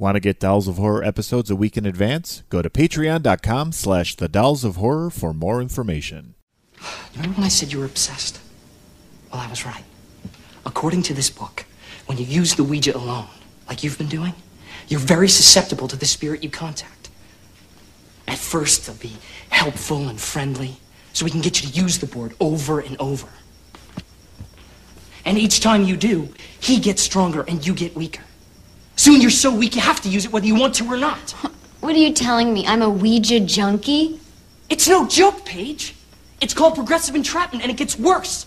Want to get Dolls of Horror episodes a week in advance? Go to patreon.com slash the Dolls of Horror for more information. Remember when I said you were obsessed? Well, I was right. According to this book, when you use the Ouija alone, like you've been doing, you're very susceptible to the spirit you contact. At first, they'll be helpful and friendly, so we can get you to use the board over and over. And each time you do, he gets stronger and you get weaker. Soon you're so weak you have to use it whether you want to or not. What are you telling me? I'm a Ouija junkie? It's no joke, Paige. It's called progressive entrapment, and it gets worse.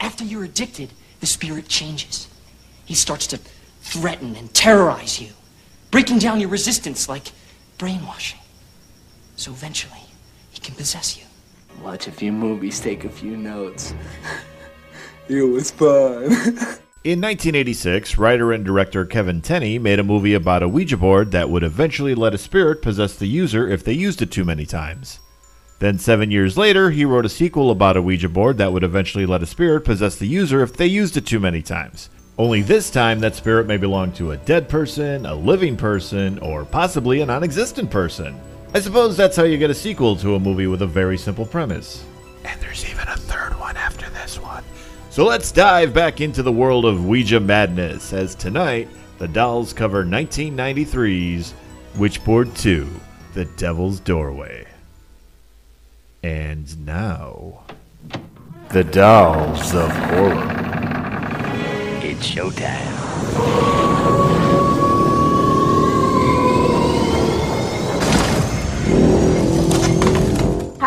After you're addicted, the spirit changes. He starts to threaten and terrorize you, breaking down your resistance like brainwashing. So eventually, he can possess you. Watch a few movies, take a few notes. it was fun. In 1986, writer and director Kevin Tenney made a movie about a Ouija board that would eventually let a spirit possess the user if they used it too many times. Then, seven years later, he wrote a sequel about a Ouija board that would eventually let a spirit possess the user if they used it too many times. Only this time, that spirit may belong to a dead person, a living person, or possibly a non existent person. I suppose that's how you get a sequel to a movie with a very simple premise. And there's even a third one after this one. So let's dive back into the world of Ouija madness, as tonight the dolls cover 1993's Witchboard 2 The Devil's Doorway. And now, The Dolls of Horror. it's showtime.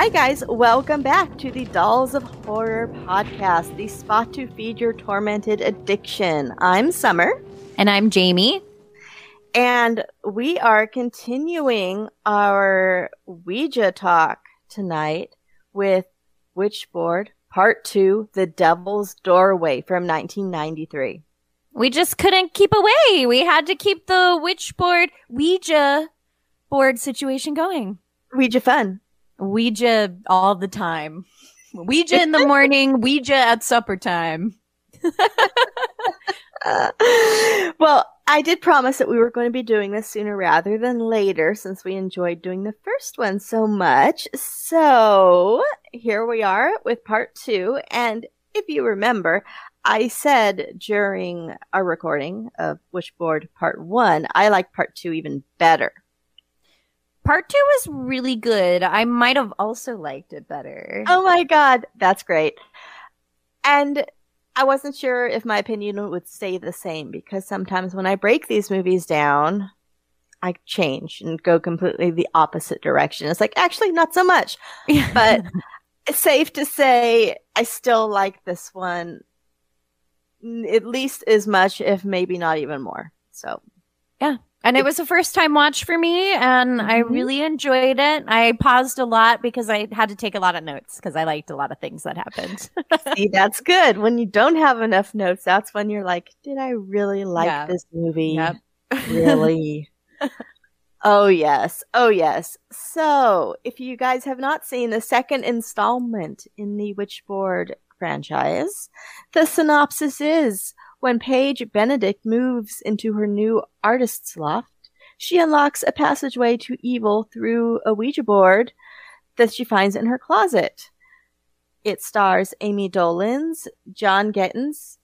Hi, guys. Welcome back to the Dolls of Horror podcast, the spot to feed your tormented addiction. I'm Summer, And I'm Jamie. and we are continuing our Ouija talk tonight with Witchboard Part 2 The Devil's Doorway from 1993. We just couldn't keep away. We had to keep the witch board, Ouija board situation going. Ouija fun. Ouija all the time. Ouija in the morning, Ouija at supper time. Uh, well, I did promise that we were going to be doing this sooner rather than later since we enjoyed doing the first one so much. So here we are with part two. And if you remember, I said during our recording of Witchboard part one, I like part two even better. Part two was really good. I might have also liked it better. Oh my God, that's great. And I wasn't sure if my opinion would stay the same because sometimes when I break these movies down, I change and go completely the opposite direction. It's like, actually, not so much. But safe to say I still like this one at least as much, if maybe not even more. So, And it was a first time watch for me, and I Mhm. really enjoyed it. I paused a lot because I had to take a lot of notes because I liked a lot of things that happened. see, that's good. When you don't have enough notes, that's when you're like, did I really like Yeah. this movie? Yep. really. oh, yes. Oh, yes. So, if you guys have not seen the second installment in the Witchboard franchise, the synopsis is when Paige Benedict moves into her new artist's loft, she unlocks a passageway to evil through a Ouija board that she finds in her closet. It stars Ami Dolenz, John Gatins,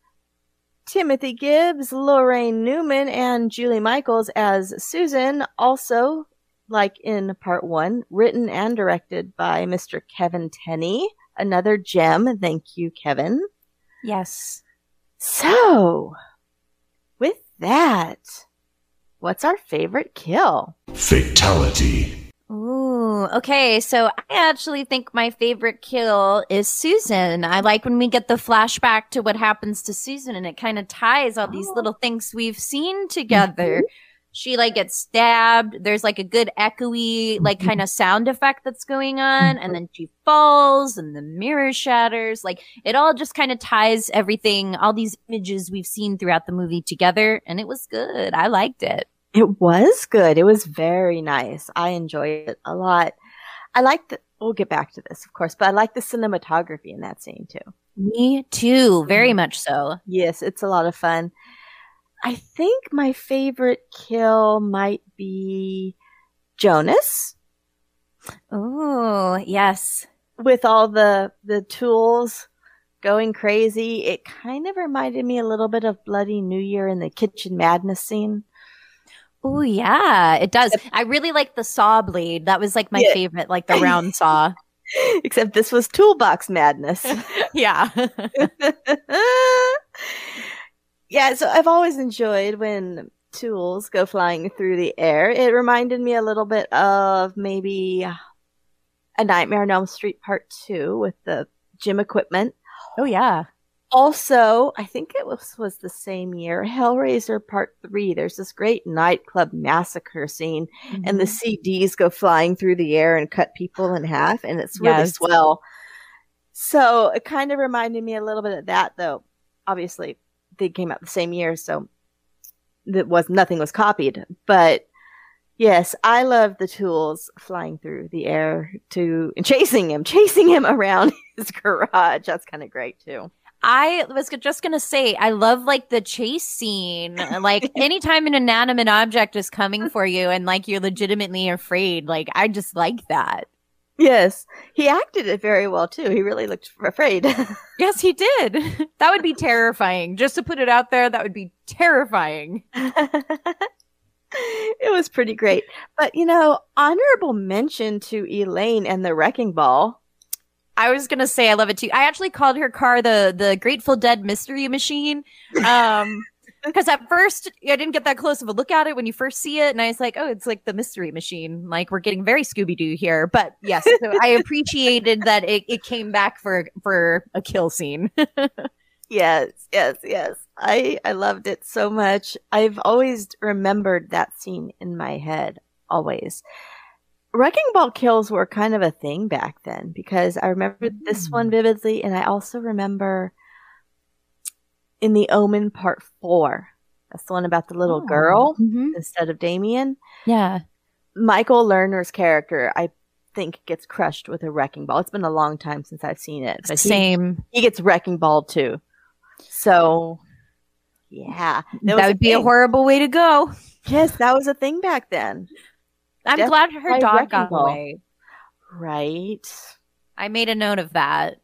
Timothy Gibbs, Laraine Newman, and Julie Michaels as Susan. Also, like in part one, written and directed by Mr. Kevin Tenney. Another gem. Thank you, Kevin. yes. So, with that, what's our favorite kill? Fatality. Ooh, okay. So I actually think my favorite kill is Susan. I like when we get the flashback to what happens to Susan and it kind of ties all these Oh. little things we've seen together. Mm-hmm. She like gets stabbed. There's like a good echoey, like mm-hmm. kind of sound effect that's going on. And then she falls and the mirror shatters. Like it all just kind of ties everything, all these images we've seen throughout the movie together. And it was good. I liked it. It was good. It was very nice. I enjoyed it a lot. I like the, we'll get back to this, of course, but I like the cinematography in that scene too. Me too. Very much so. Yes, it's a lot of fun. I think my favorite kill might be Jonas Oh, yes. with all the the tools going crazy. It kind of reminded me a little bit of Bloody New Year in the kitchen madness scene. Oh, yeah, it does. I really like the saw blade. That was like my Yeah. favorite, like the round saw. Except this was toolbox madness. yeah. yeah, so I've always enjoyed when tools go flying through the air. It reminded me a little bit of maybe a Nightmare on Elm Street Part 2 with the gym equipment. oh, yeah. Also, I think it was was the same year, Hellraiser Part 3. There's this great nightclub massacre scene and the mm-hmm. CDs go flying through the air and cut people in half, and it's really Yes. swell. So it kind of reminded me a little bit of that, though. Obviously, they came out the same year, so that was nothing was copied. But yes, I love the tools flying through the air to and chasing him, chasing him around his garage. That's kind of great too. I was just gonna say, I love like the chase scene. Like anytime an inanimate object is coming for you and like you're legitimately afraid, like I just like that. Yes, he acted it very well too. He really looked afraid. Yes, he did. That would be terrifying. Just to put it out there, that would be terrifying. it was pretty great. But you know, honorable mention to Elaine and the wrecking ball. I was gonna say I love it too. I actually called her car the the Grateful Dead Mystery Machine. Um because at first I didn't get that close of a look at it when you first see it, and I was like, oh, it's like the mystery machine. Like we're getting very Scooby Doo here. But yes, so I appreciated that it, it came back for for a kill scene. Yes, yes, yes. I I loved it so much. I've always remembered that scene in my head. Always. Wrecking ball kills were kind of a thing back then because I remember this one mm. vividly, and I also remember in the Omen Part Four. That's the one about the little Oh. girl Mhm. instead of Damien. Yeah. Michael Lerner's character, I think, gets crushed with a wrecking ball. It's been a long time since I've seen it. But Same. he gets wrecking ball too. So, yeah, That, a would be a horrible way to go. Yes, that was a thing back then, I'm Death glad her dog got ball. away. right? I made a note of that.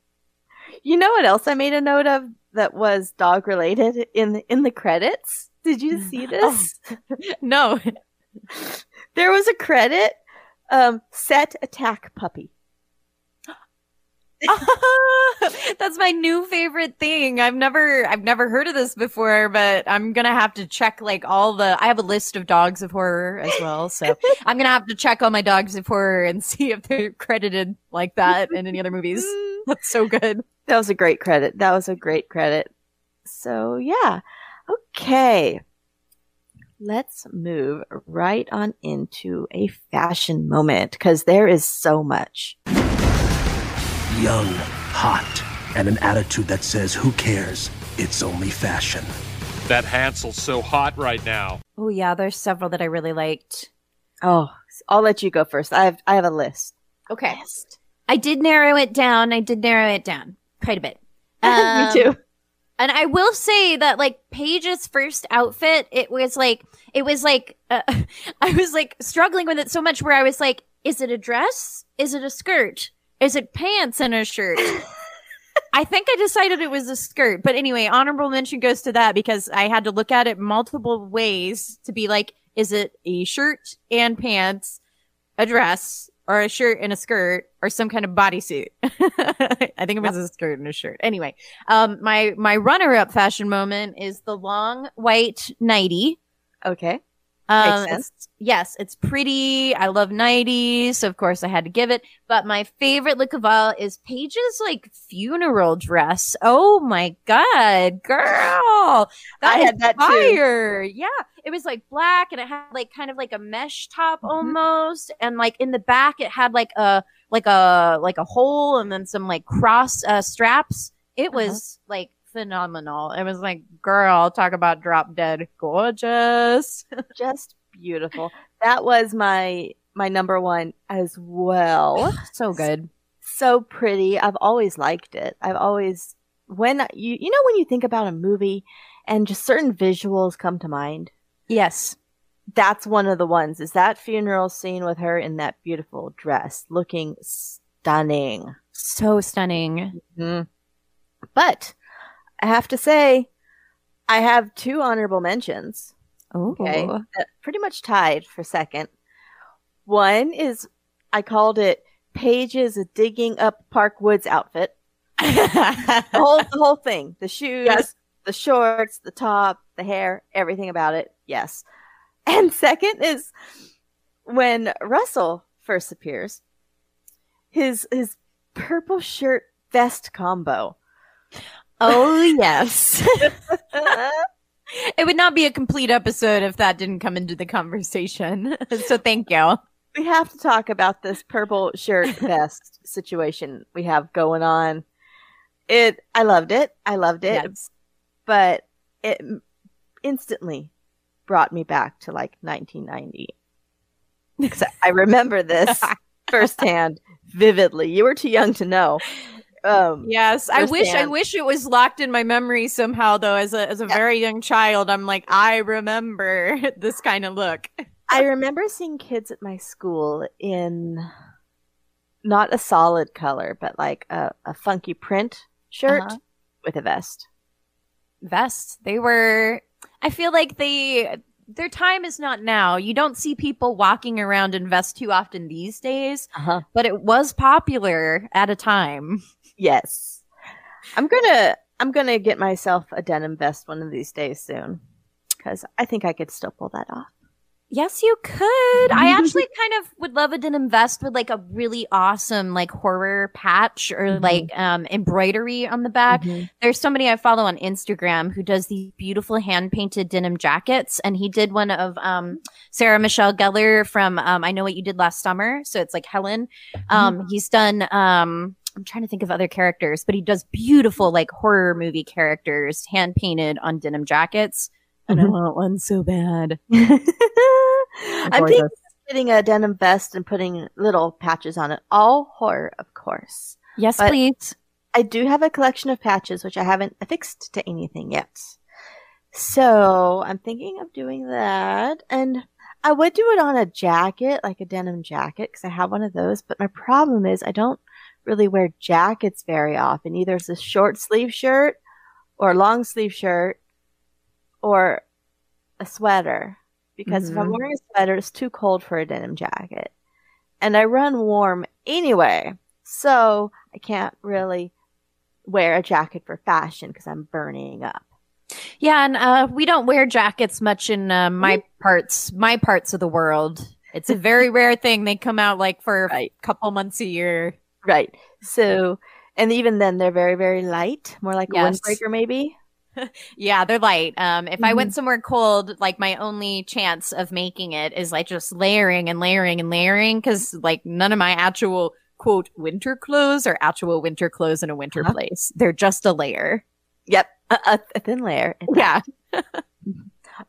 You know what else I made a note of that was dog related in the, in the credits? Did you see this? No. There was a credit, um, set attack puppy. That's my new favorite thing. I've never I've never heard of this before, but I'm going to have to check like all the I have a list of dogs of horror as well, so I'm going to have to check all my dogs of horror and see if they're credited like that in any other movies. That's so good. That was a great credit. That was a great credit. So, yeah. Okay. Let's move right on into a fashion moment because there is so much. Young, hot, and an attitude that says, who cares? It's only fashion. That Hansel's so hot right now. Oh yeah, there's several that I really liked. Oh, I'll let you go first. I have I have a list. Okay. I did narrow it down. I did narrow it down quite a bit. Um, Me too. And I will say that like Paige's first outfit, it was like it was like uh, I was like struggling with it so much where I was like, is it a dress? Is it a skirt? Is it pants and a shirt? I think I decided it was a skirt, but anyway, honorable mention goes to that because I had to look at it multiple ways to be like, is it a shirt and pants, a dress, or a shirt and a skirt, or some kind of bodysuit? I think it was a skirt and a shirt. Anyway, um, my my runner up fashion moment is the long white nightie. Okay. Um, it's- yes, it's pretty. I love 90s, so of course I had to give it. But my favorite look of all is Paige's like funeral dress. Oh my god, girl, that I had that too. fire. Yeah, it was like black and it had like kind of like a mesh top Mm-hmm. almost, and like in the back it had like a like a like a hole and then some like cross uh, straps. It Uh-huh. was like phenomenal. It was like, girl, talk about drop dead gorgeous. Just beautiful. That was my my number one as well. so good. so pretty. I've always liked it. I've always when you you know when you think about a movie and just certain visuals come to mind. Yes. That's one of the ones. Is that funeral scene with her in that beautiful dress, looking stunning. So stunning. Mhm. But I have to say, I have two honorable mentions. Oh. Okay. pretty much tied for second. One is I called it Paige's digging up Park Woods outfit. The whole the whole thing. The shoes, Yes. the shorts, the top, the hair, everything about it. Yes. And second is when Russell first appears, his his purple shirt vest combo. Oh, yes. it would not be a complete episode if that didn't come into the conversation. so thank you. we have to talk about this purple shirt vest situation we have going on. It, I loved it. I loved it, Yes. but it instantly brought me back to like 1990. 'Cause I remember this firsthand, vividly. You were too young to know. Um, Yes, I wish I wish it was locked in my memory somehow though as a as a very young child I'm like I remember this kind of look. I remember seeing kids at my school in not a solid color, but like a, a funky print shirt Uh-huh. with a vest. Vests. They were I feel like they their time is not now. You don't see people walking around in vests too often these days, Uh-huh. but it was popular at a time. Yes. I'm gonna I'm gonna get myself a denim vest one of these days soon. Because I think I could still pull that off. Yes, you could. I actually kind of would love a denim vest with like a really awesome like horror patch or Mhm. like um embroidery on the back. There's somebody I follow on Instagram who does these beautiful hand painted denim jackets, and he did one of um Sarah Michelle Gellar from um I Know What You Did Last Summer. So it's like Helen. Um, he's done um. I'm trying to think of other characters, but he does beautiful like horror movie characters hand painted on denim jackets. And I Mhm. want one so bad. I'm thinking of getting a denim vest and putting little patches on it. All horror, of course. Yes, But- please. I do have a collection of patches which I haven't affixed to anything yet. So I'm thinking of doing that. And I would do it on a jacket, like a denim jacket, because I have one of those. But my problem is I don't really wear jackets very often. Either it's a short sleeve shirt or a long sleeve shirt or a sweater. Because if I'm Mhm. wearing a sweater, it's too cold for a denim jacket. And I run warm anyway. So I can't really wear a jacket for fashion because I'm burning up. Yeah, and uh, we don't wear jackets much in uh, my parts, my parts of the world. It's a very rare thing. They come out like for a couple months a year. Right. So, and even then, they're very, very light, more like Yes. a windbreaker, maybe. Yeah, they're light. Um, if I Mm-hmm. went somewhere cold, like my only chance of making it is like just layering and layering and layering because like none of my actual quote winter clothes are actual winter clothes in a winter Uh-huh. place. They're just a layer. Yep, a, a, a thin layer. Yeah.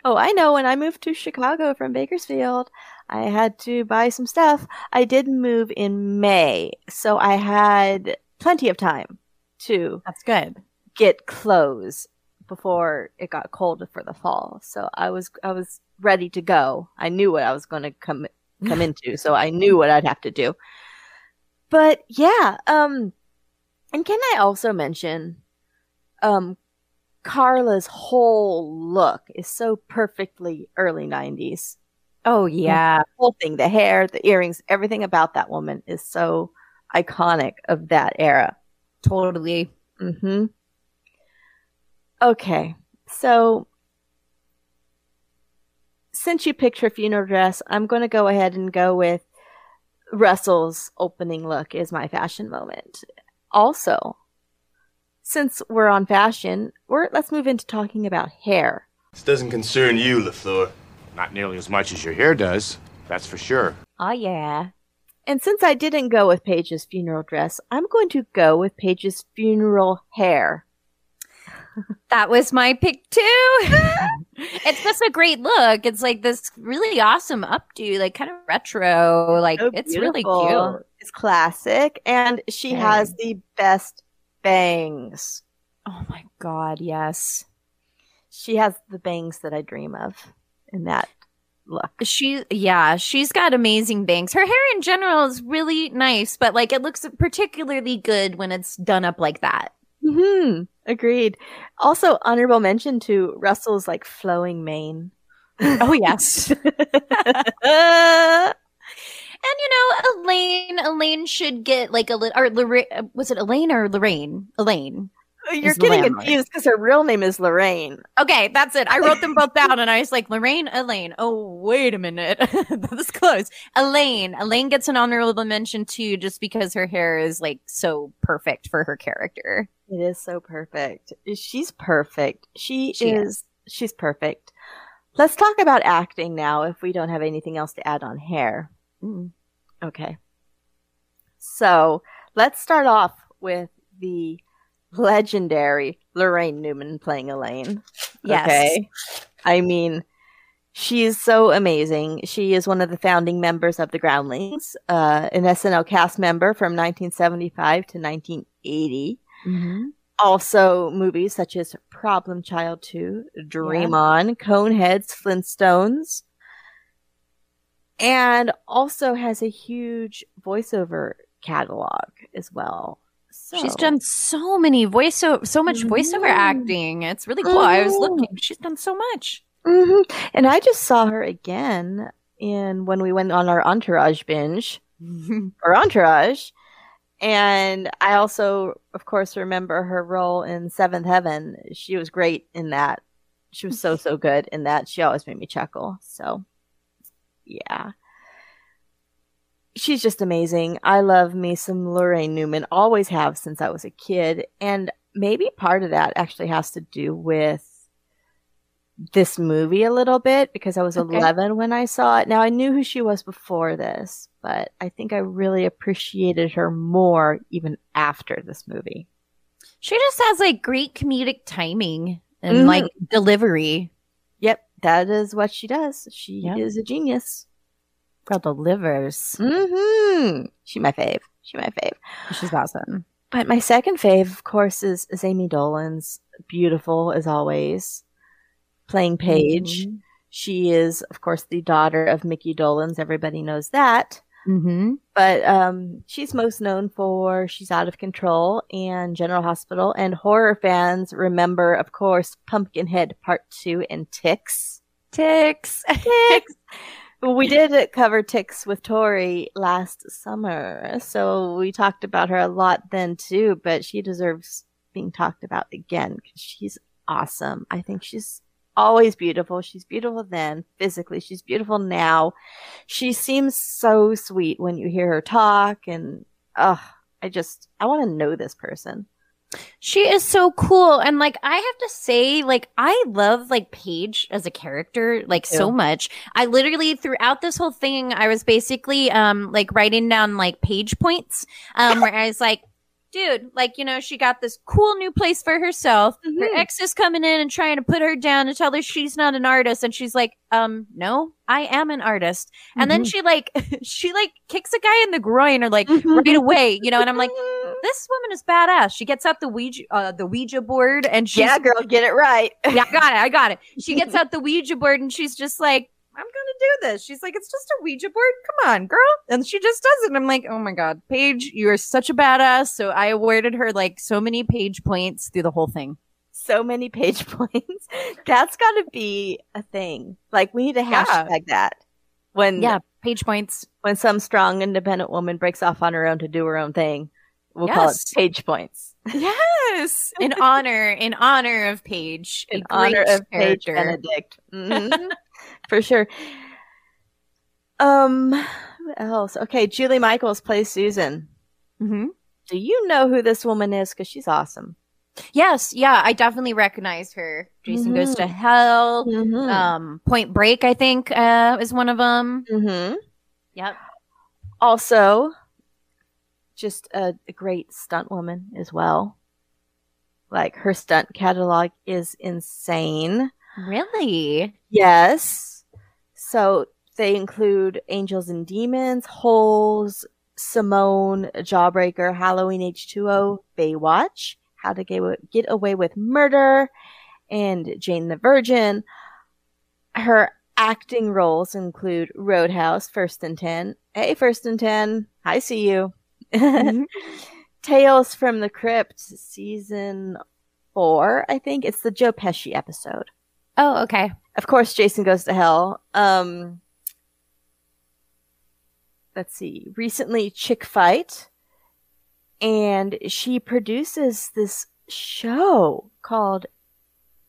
Oh, I know. When I moved to Chicago from Bakersfield, I had to buy some stuff. I did move in May, so I had plenty of time to That's good. get clothes before it got cold for the fall. So I was I was ready to go. I knew what I was going to come come into, so I knew what I'd have to do. But yeah, um and can I also mention um Carla's whole look is so perfectly early 90s. Oh yeah. The whole thing, the hair, the earrings, everything about that woman is so iconic of that era. Totally. Mm-hmm. Okay, so since you picked her funeral dress, I'm going to go ahead and go with Russell's opening look is my fashion moment. Also, since we're on fashion, we're let's move into talking about hair. This doesn't concern you, LaFleur. Not nearly as much as your hair does, that's for sure. Oh yeah. And since I didn't go with Paige's funeral dress, I'm going to go with Paige's funeral hair. That was my pick too. it's just a great look. It's like this really awesome updo, like kind of retro. Like So it's really cute. It's classic, and she Very. has the best bangs. Oh my god, yes. she has the bangs that I dream of in that look. She, yeah, she's got amazing bangs. Her hair in general is really nice, but like it looks particularly good when it's done up like that. Hmm. Agreed. Also, honorable mention to Russell's like flowing mane. Oh yes. and you know, Elaine, Elaine should get like a little. Or Lorraine, was it Elaine or Lorraine? Elaine. You're is getting landlord. confused because her real name is Lorraine. Okay, that's it. I wrote them both down and I was like, Lorraine, Elaine. Oh, wait a minute. That's close. Elaine. Elaine gets an honorable mention too, just because her hair is like so perfect for her character. It is so perfect. She's perfect. She, She is. She's perfect. Let's talk about acting now if we don't have anything else to add on hair. Mm. Okay. So let's start off with the legendary Laraine Newman playing Elaine. Yes. Okay. I mean, she is so amazing. She is one of the founding members of the Groundlings, uh, an SNL cast member from 1975 to 1980. Mm-hmm. Also, movies such as Problem Child 2, Dream On, Coneheads, Flintstones, and also has a huge voiceover catalog as well. So, She's done so many voiceover, so much voiceover Mhm. acting. It's really cool. I was Mhm. looking. She's done so much. hmm And I just saw her again in when we went on our Entourage binge, or Entourage. And I also, of course, remember her role in Seventh Heaven. She was great in that. She was so, so good in that. She always made me chuckle. So, yeah. She's just amazing. I love me some Laraine Newman, always have since I was a kid. And maybe part of that actually has to do with this movie a little bit because I was Okay. 11 when I saw it. Now I knew who she was before this, but I think I really appreciated her more even after this movie. She just has like great comedic timing and Mhm. like delivery. Yep, that is what she does. She Yep. is a genius. Girl delivers. Mm-hmm. She my fave. She my fave. She's awesome. But my second fave, of course, is, is Ami Dolenz beautiful as always, playing Paige. Mhm. She is, of course, the daughter of Micky Dolenz. Everybody knows that. Mm-hmm. But um, she's most known for She's Out of Control and General Hospital. And horror fans remember, of course, Pumpkinhead Part 2 and Ticks. Ticks. Ticks. we did cover Ticks with Tori last summer. So we talked about her a lot then too, but she deserves being talked about again because she's awesome. I think she's always beautiful. She's beautiful then, physically. She's beautiful now. She seems so sweet when you hear her talk and, ugh, I just, I want to know this person. She is so cool. And like, I have to say, like, I love like Paige as a character, like so much. I literally throughout this whole thing, I was basically, um, like writing down like Paige points, um, where I was like, dude, like, you know, she got this cool new place for herself. Her Mhm. ex is coming in and trying to put her down and tell her she's not an artist. And she's like, um, no, I am an artist. And then she like, she like kicks a guy in the groin or like right away, you know, and I'm like, this woman is badass. She gets out the Ouija, uh, the Ouija board and she's, Yeah, girl, get it right. yeah, I got it. I got it. She gets out the Ouija board and she's just like, I'm gonna do this. She's like, it's just a Ouija board. Come on, girl. And she just does it. And I'm like, oh my god, Paige, you are such a badass. So I awarded her like so many Paige points through the whole thing. so many Paige points. That's got to be a thing. Like we need to Yeah. hashtag that when Yeah, Paige points. when some strong independent woman breaks off on her own to do her own thing. We'll call it Paige points Yes, in honor, in honor of Paige, in honor of Paige character. Benedict. Mhm. For sure. Um, who else? Okay, Julie Michaels plays Susan. Mhm. Do you know who this woman is? Because she's awesome. Yes, yeah, I definitely recognize her. Jason Goes to Hell. Mhm. Um, Point Break, I think, uh, is one of them. Mm-hmm. Yep. Also, just a, a great stunt woman as well. Like her stunt catalog is insane. Really? Yes. So they include Angels and Demons, Holes, Simone, Jawbreaker, Halloween H2O, Baywatch, How to Get, Away with Murder, and Jane the Virgin. Her acting roles include Roadhouse, First and Ten. Hey, First and Ten, I see you. Mm-hmm. Tales from the Crypt, season four, I think. It's the Joe Pesci episode. Oh, okay. Of course, Jason Goes to Hell. Um, let's see. Recently, Chick Fight. And she produces this show called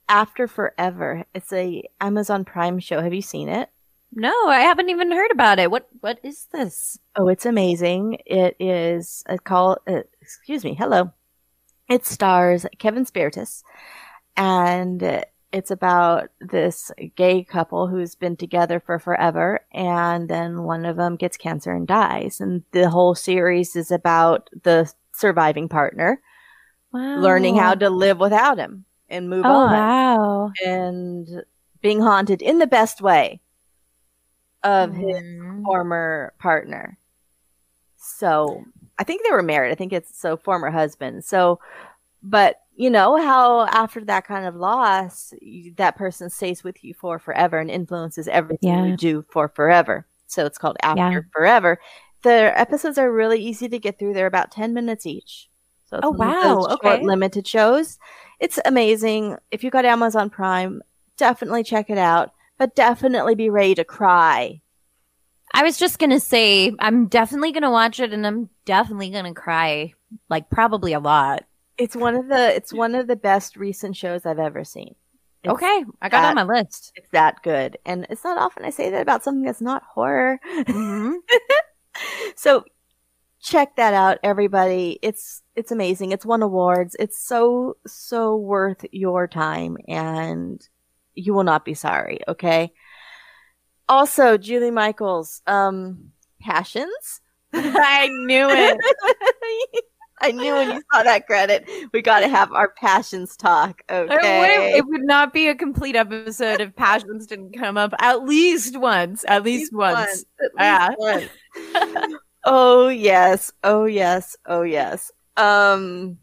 After Forever. It's a Amazon Prime show. Have you seen it? No, I haven't even heard about it. What what is this? Oh, it's amazing. It is a call. Uh, excuse me. Hello. It stars Kevin Spirtas, and it's about this gay couple who's been together for forever, and then one of them gets cancer and dies. And the whole series is about the surviving partner Wow. learning how to live without him and move Oh on wow. and being haunted in the best way of his Mm. former partner. So I think they were married. I think it's so former husband. So, but you know how after that kind of loss, you, that person stays with you for forever and influences everything Yeah. you do for forever. So it's called After Yeah. Forever. The episodes are really easy to get through. They're about ten minutes each. So it's Oh, wow. Okay. limited shows. It's amazing. If you've got Amazon Prime, definitely check it out. But definitely be ready to cry. I was just gonna say I'm definitely gonna watch it, and I'm definitely gonna cry, like probably a lot. It's one of the it's one of the best recent shows I've ever seen. It's okay, I got it on my list. It's that good, and it's not often I say that about something that's not horror. Mhm. so check that out, everybody. It's it's amazing. It's won awards. It's so so worth your time, and you will not be sorry. Okay. Also, Julie Michaels, um, Passions. I knew it. I knew when you saw that credit, we got to have our passions talk. It would, Okay. it would not be a complete episode if passions didn't come up at least once. At least, once. At least once. oh yes. Oh yes. Oh yes. Um,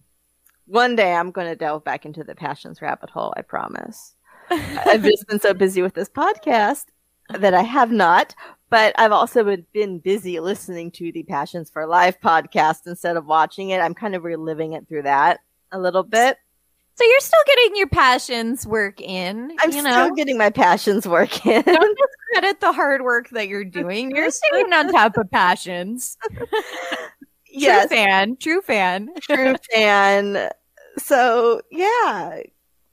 one day I'm going to delve back into the passions rabbit hole. I promise. I've just been so busy with this podcast that I have not. But I've also been, busy listening to the Passions for Life podcast instead of watching it. I'm kind of reliving it through that a little bit. So you're still getting your passions work in. I'm you still getting my passions work in. Don't discredit the hard work that you're doing. You're staying on top of passions. Yes. True fan. True fan. true fan. So yeah,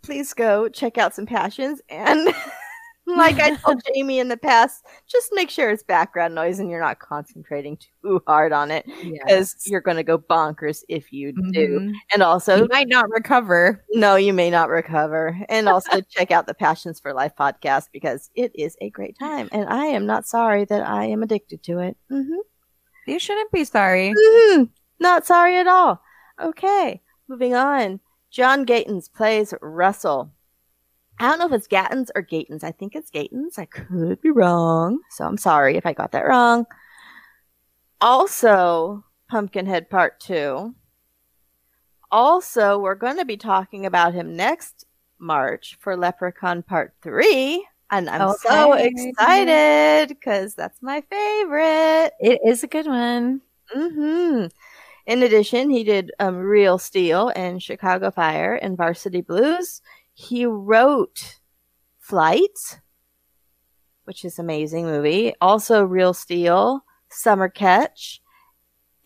please go check out some passions and like I told Jamie in the past, just make sure it's background noise and you're not concentrating too hard on it because you're going to go bonkers if you do. Mhm. And also, You might not recover. no, you may not recover. And also check out the Passions for Life podcast because it is a great time. And I am not sorry that I am addicted to it. hmm You shouldn't be sorry. Mhm. Not sorry at all. Okay, moving on. John Gatins plays Russell. I don't know if it's Gatins or Gatins. I think it's Gatins. I could be wrong. So I'm sorry if I got that wrong. Also, Pumpkinhead Part 2. Also, we're going to be talking about him next March for Leprechaun Part 3. And I'm so excited because that's my favorite. It is a good one. Mm-hmm. In addition, he did um, Real Steel and Chicago Fire and Varsity Blues. He wrote Flight, which is an amazing movie. Also, Real Steel, Summer Catch,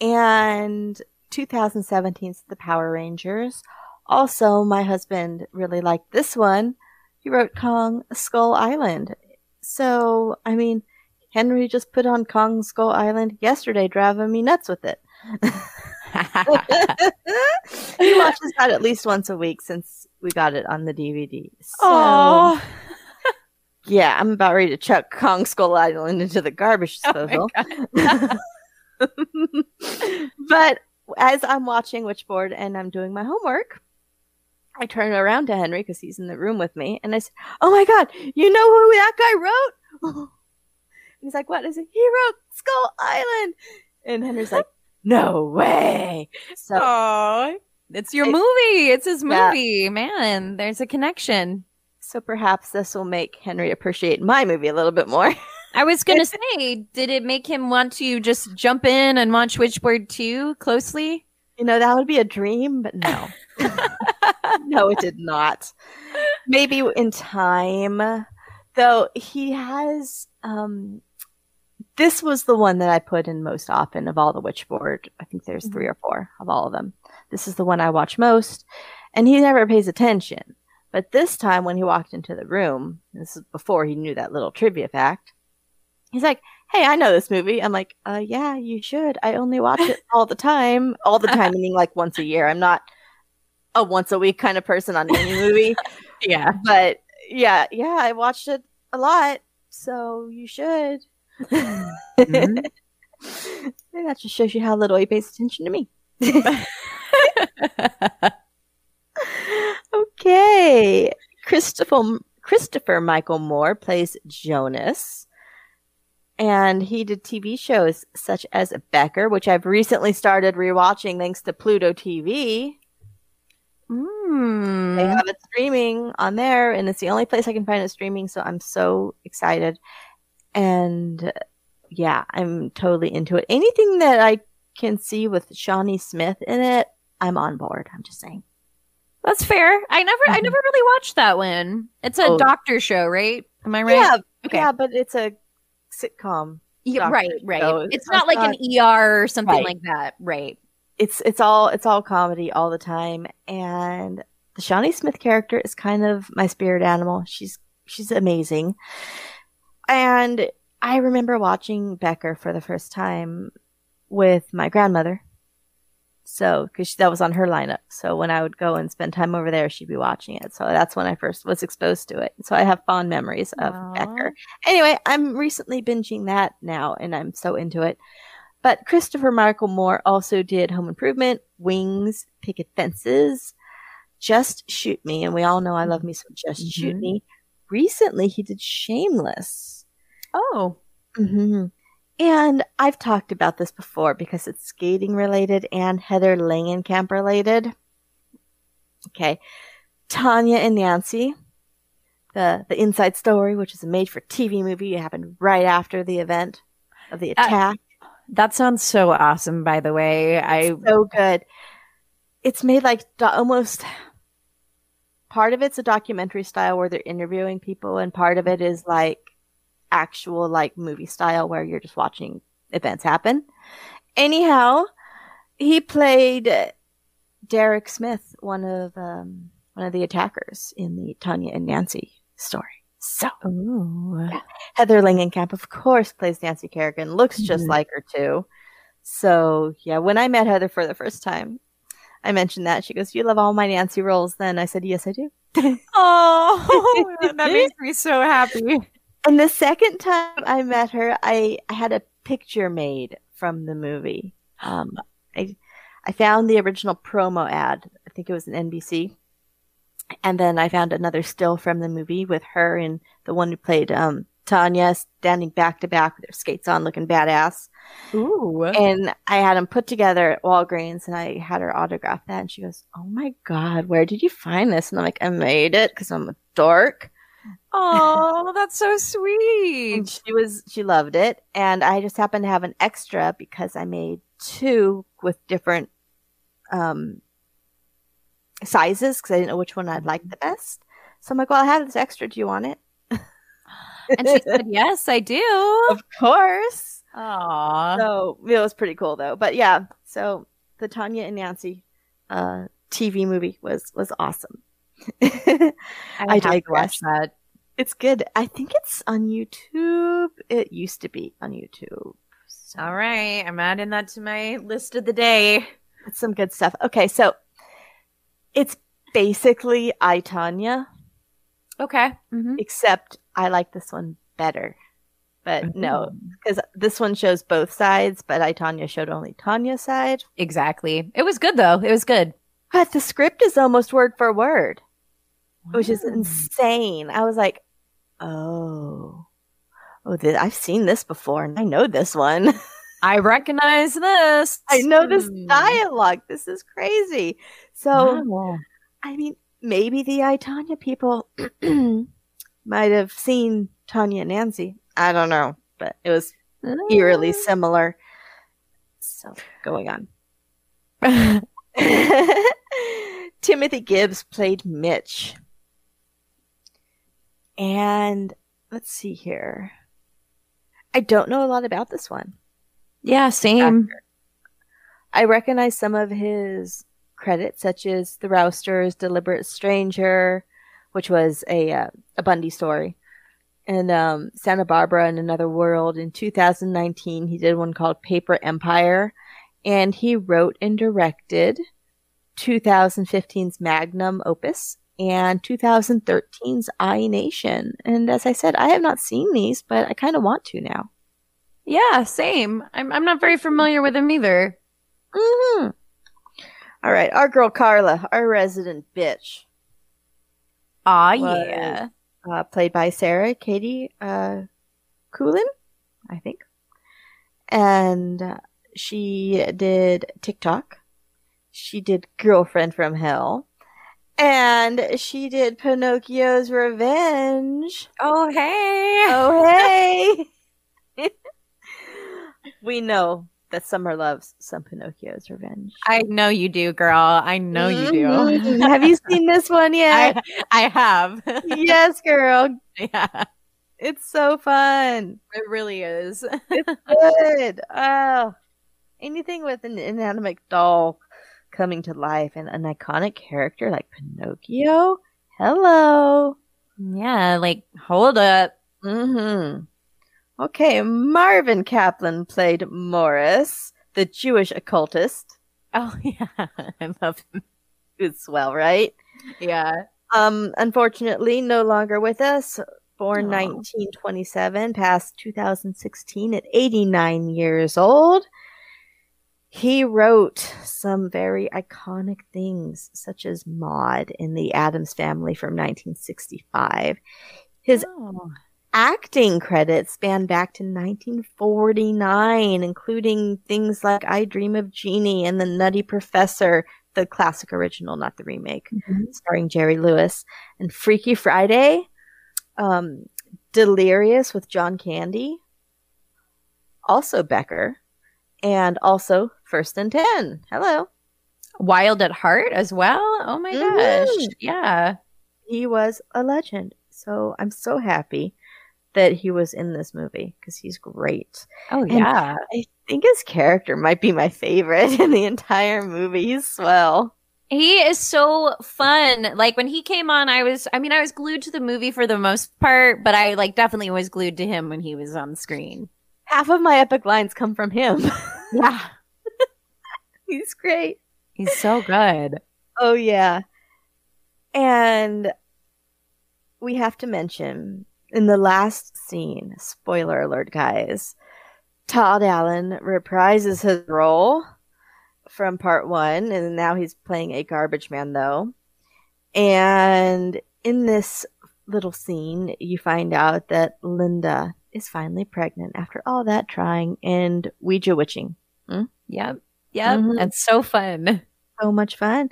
and 2017's The Power Rangers. Also, my husband really liked this one. He wrote Kong Skull Island. So, I mean, Henry just put on Kong Skull Island yesterday, driving me nuts with it. he watches that at least once a week since we got it on the DVD. So, Aw. yeah, I'm about ready to chuck Kong Skull Island into the garbage oh disposal. but as I'm watching Witchboard and I'm doing my homework, I turn around to Henry because he's in the room with me, and I said, "Oh my God, you know who that guy wrote?" And he's like, "What is it?" He wrote Skull Island, and Henry's like, "No way!" So Aw. It's your movie. It's his Yeah. movie. Man, there's a connection. So perhaps this will make Henry appreciate my movie a little bit more. I was gonna say, did it make him want to just jump in and watch Witchboard 2 closely? You know, that would be a dream, but no. no, it did not. Maybe in time. Though he has um this was the one that I put in most often of all the Witchboard. I think there's three or four of all of them. This is the one I watch most. And he never pays attention. But this time when he walked into the room, this is before he knew that little trivia fact, he's like, Hey, I know this movie. I'm like, uh yeah, you should. I only watch it all the time. All the time meaning like once a year. I'm not a once a week kind of person on any movie. Yeah. But yeah, yeah, I watched it a lot, so you should. Maybe that just shows you how little he pays attention to me. okay. Christopher Christopher Michael Moore plays Jonas. And he did TV shows such as Becker, which I've recently started rewatching thanks to Pluto TV. Mm. They have it streaming on there, and it's the only place I can find it streaming. So I'm so excited, and yeah, I'm totally into it. Anything that I can see with Shawnee Smith in it, I'm on board. I'm just saying. That's fair. I never I never really watched that one. It's a Oh. doctor show, right? Am I right? Yeah, Okay. yeah, but it's a sitcom. Yeah, right, right. show. It's not like an ER or something Right. like that. Right. It's it's all it's all comedy all the time, and the Shawnee Smith character is kind of my spirit animal. She's she's amazing, and I remember watching Becker for the first time with my grandmother. So, because that was on her lineup. So when I would go and spend time over there, she'd be watching it. So that's when I first was exposed to it. So I have fond memories of Becker. Anyway, I'm recently binging that now, and I'm so into it. But Christopher Michael Moore also did Home Improvement, Wings, Picket Fences, Just Shoot Me, and we all know I love me some Just Shoot Mhm. Me. Recently, he did Shameless. Oh. hmm And I've talked about this before because it's skating related and Heather Langenkamp related. Okay. Tonya and Nancy, the the Inside Story, which is a made for TV movie, it happened right after the event of the Uh, attack. That sounds so awesome, by the way. I so good. It's made like do- almost part of it's a documentary style where they're interviewing people, and part of it is like actual like movie style where you're just watching events happen. Anyhow, he played Derek Smith, one of um, one of the attackers in the Tonya and Nancy story. So yeah. Heather Langenkamp, of course, plays Nancy Kerrigan. Looks just Mhm. like her too. So yeah, when I met Heather for the first time, I mentioned that. She goes, "You love all my Nancy roles." Then I said, "Yes, I do." Oh, that makes me so happy. And the second time I met her, I, I had a picture made from the movie. Um, I I found the original promo ad. I think it was an NBC. And then I found another still from the movie with her and the one who played um, Tonya standing back to back with her skates on, looking badass. Ooh. And I had them put together at Walgreens, and I had her autograph that. And she goes, "Oh my god, where did you find this?" And I'm like, "I made it because I'm a dork." Oh, that's so And sweet. she was she loved it, and I just happened to have an extra because I made two with different um sizes because I didn't know which one I'd like the best. So I'm like, "Well, I have this extra. Do you want it?" And she said, "Yes, I do." "Of course." Aw. So it was pretty cool though. But yeah, so the Tonya and Nancy uh, TV movie was was awesome. I, I digress. that. It's good. I think it's on YouTube. It used to be on YouTube. So All right, I'm adding that to my list of the day. it's some good stuff. Okay, so it's basically I Tonya, Okay. Mm-hmm. except I like this one better. But no, because this one shows both sides, but I Tonya showed only Tonya's side. Exactly. It was good though. It was good. But the script is almost word for word, which is insane. I was like, oh, oh, th- I've seen this before, and I know this one. I recognize this. I know this Hmm. dialogue. This is crazy. So, Wow. I mean, maybe the I Tonya people might have seen Tonya and Nancy. I don't know, but it was eerily similar. So, going on. Timothy Gibbs played Mitch. And let's see here. I don't know a lot about this one. Yeah, same. I recognize some of his credits, such as The Rousters, Deliberate Stranger, which was a uh, a Bundy story, and um, Santa Barbara in Another World. In 2019, he did one called Paper Empire, and he wrote and directed 2015's Magnum Opus and 2013's I Nation. And as I said, I have not seen these, but I kind of want to now. Yeah, same. I'm I'm not very familiar with them either. hmm All right, our girl Carla, our resident bitch. Ah, was, yeah. Uh, played by Sarah Katie uh, Coolin, I think. And uh, she did TikTok. She did Girlfriend from Hell. And she did Pinocchio's Revenge. Oh, hey. Oh, hey. we know that Summer loves some Pinocchio's Revenge. I know you do, girl. I know you do. Mhm. Have you seen this one yet? I I have. yes, girl. yeah, It's so fun. it really is. It's good. Oh, anything with an inanimate doll coming to life and an iconic character like Pinocchio. Hello. yeah, like hold up. Mm-hmm. Okay, Marvin Kaplan played Morris, the Jewish occultist. Oh yeah, I love him. It's swell, right? Yeah. Um, unfortunately, no longer with us. Born Aw. 1927, passed 2016 at 89 years old. He wrote some very iconic things, such as Maud in The Addams Family from 1965. His Oh. acting credits span back to 1949, including things like I Dream of Jeannie and The Nutty Professor, the classic original, not the remake, starring Jerry Lewis, and Freaky Friday, um, Delirious with John Candy, also Becker, and also First and Ten. Hello. Wild at Heart as well. Oh my gosh. Mhm. Yeah. He was a legend. So I'm so happy that he was in this movie because he's great. Oh And yeah. I think his character might be my favorite in the entire movie. He's swell. He is so fun. Like when he came on, I was, I mean, I was glued to the movie for the most part, but I like definitely was glued to him when he was on screen. Half of my epic lines come from him. Yeah. he's great. He's so good. Oh yeah. And we have to mention in the last scene, spoiler alert guys, Todd Allen reprises his role from part 1 and now he's playing a garbage man though. And in this little scene, you find out that Linda is finally pregnant after all that trying and Ouija witching. Yep. Yep. Mhm. That's so fun. so much fun.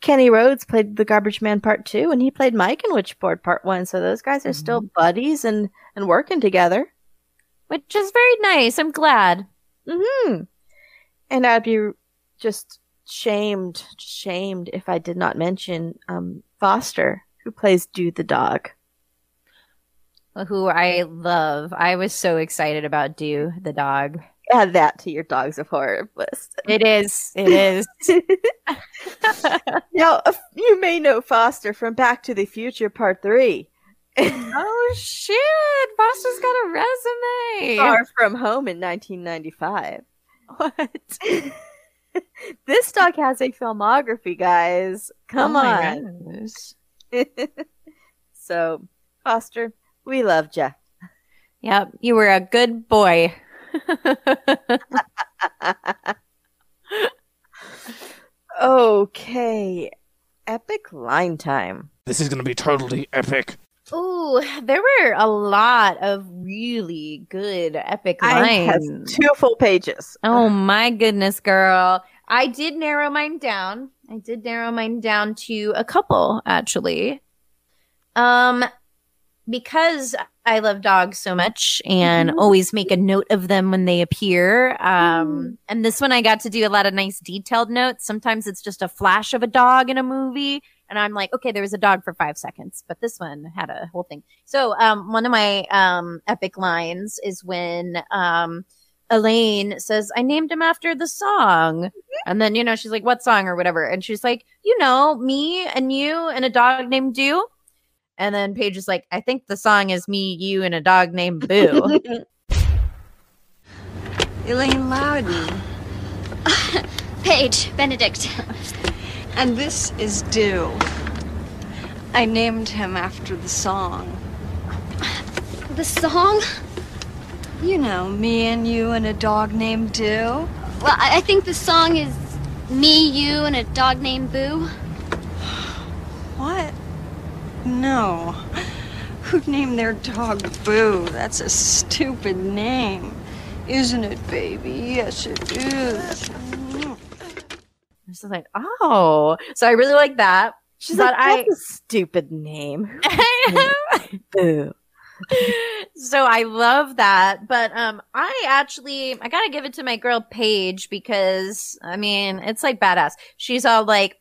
Kenny Rhodes played the Garbage Man Part Two, and he played Mike in Witchboard Part One. So those guys are still buddies and and working together. Which is very nice. I'm glad. Hmm. And I'd be just shamed, shamed if I did not mention um, Foster, who plays Dude the dog. Who I love. I was so excited about Do the dog. Add that to your Dogs of Horror list. It is. It is. now you may know Foster from Back to the Future Part Three. oh shit! Foster's got a resume. Far from Home in 1995. What? this dog has a filmography, guys. Come Oh on. so, Foster, we loved you. Yep, you were a good boy. okay. Epic line time. This is going to be totally epic. Ooh, there were a lot of really good epic I have lines. two full pages. Oh my goodness, girl. I did narrow mine down. I did narrow mine down to a couple, actually. Um, because I love dogs so much and always make a note of them when they appear. Um, and this one I got to do a lot of nice detailed notes. Sometimes it's just a flash of a dog in a movie. And I'm like, okay, there was a dog for five seconds, but this one had a whole thing. So, um, one of my, um, epic lines is when, um, Elaine says, I named him after the song. And then, you know, she's like, what song or whatever? And she's like, you know, me and you and a dog named Do. And then Paige is like, I think the song is me, you, and a dog named Boo. Elaine Loudon. Paige, Benedict. And this is Dew. I named him after the song. The song? You know, me and you and a dog named Dew. Well, I, I think the song is me, you, and a dog named Boo. What? No. Who'd name their dog Boo? That's a stupid name. Isn't it, baby? Yes, it is. I'm just like, oh. So I really like that. She's But like, I- that's a stupid name. Boo. so I love that. But um I actually I gotta give it to my girl Paige because I mean it's like badass. She's all like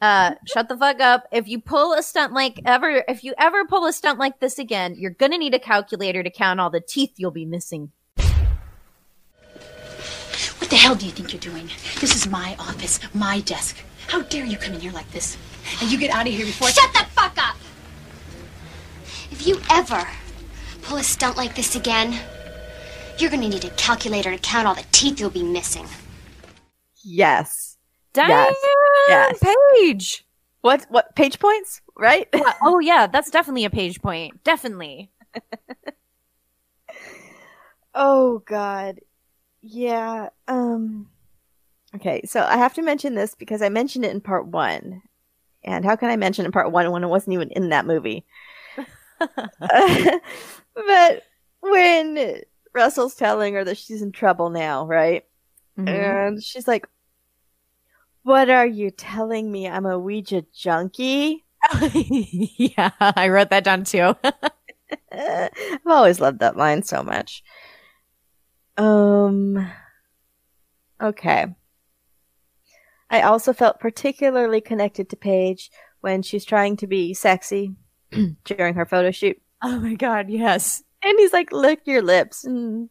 uh shut the fuck up. If you pull a stunt like ever if you ever pull a stunt like this again, you're gonna need a calculator to count all the teeth you'll be missing. What the hell do you think you're doing? This is my office, my desk. How dare you come in here like this? And you get out of here before. Shut the fuck up! If you ever pull a stunt like this again, you're gonna need a calculator to count all the teeth you'll be missing. Yes. Damn Yes. Yes. Paige. What what Paige points? Right? Yeah, oh yeah, that's definitely a Paige point. Definitely. Oh God. Yeah. Um Okay, so I have to mention this because I mentioned it in part one. And how can I mention it in part one when it wasn't even in that movie? but when Russell's telling her that she's in trouble now, right? Mhm. And she's like, What are you telling me? I'm a Ouija junkie? yeah, I wrote that down too. I've always loved that line so much. Um. Okay. I also felt particularly connected to Paige when she's trying to be sexy during her photo shoot. oh my god, yes. And he's like, "Lick your lips," and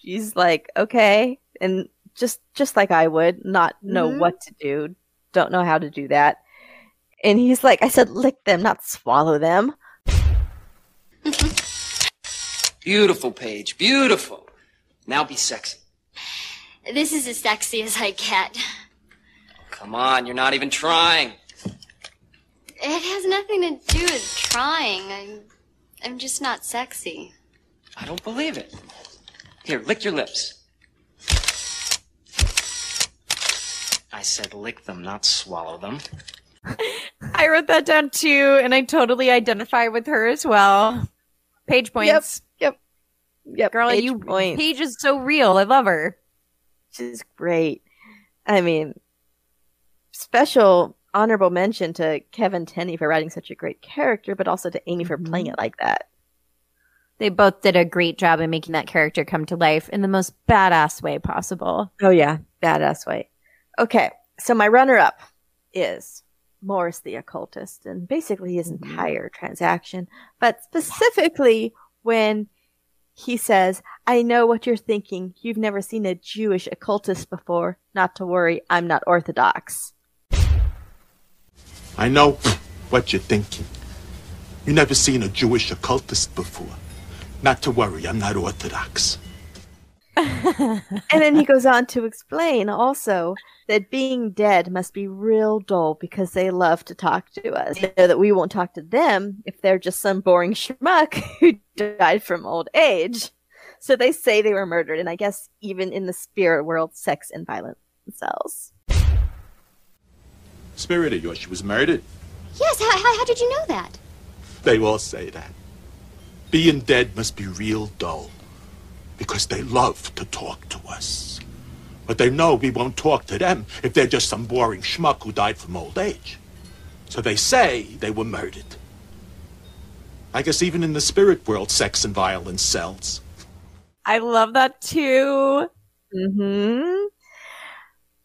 she's like, "Okay," and just just like I would, not know Mhm. what to do, don't know how to do that. And he's like, "I said, lick them, not swallow them." Beautiful, Paige. Beautiful. Now be sexy. This is as sexy as I get. Come on, you're not even trying. It has nothing to do with trying. I'm, I'm just not sexy. I don't believe it. Here, lick your lips. I said lick them, not swallow them. I wrote that down too, and I totally identify with her as well. Paige points. Yep. Yep. Girl, Paige you points. Paige is so real. I love her. She's great. I mean, special honorable mention to Kevin Tenney for writing such a great character, but also to Ami for playing mm-hmm. it like that. They both did a great job in making that character come to life in the most badass way possible. Oh yeah, badass way. Okay, so my runner-up is Morris the occultist, and basically his mm-hmm. entire transaction, but specifically when he says, "I know what you're thinking. You've never seen a Jewish occultist before. Not to worry, I'm not orthodox." I know what you're thinking. You've never seen a Jewish occultist before. Not to worry, I'm not Orthodox. And then he goes on to explain also that being dead must be real dull because they love to talk to us. They know that we won't talk to them if they're just some boring schmuck who died from old age. So they say they were murdered, and I guess even in the spirit world, sex and violence sells. Spirit of yours, she was murdered. Yes, how, how, how did you know that? They all say that. Being dead must be real dull because they love to talk to us. But they know we won't talk to them if they're just some boring schmuck who died from old age. So they say they were murdered. I guess even in the spirit world, sex and violence sells. I love that too. hmm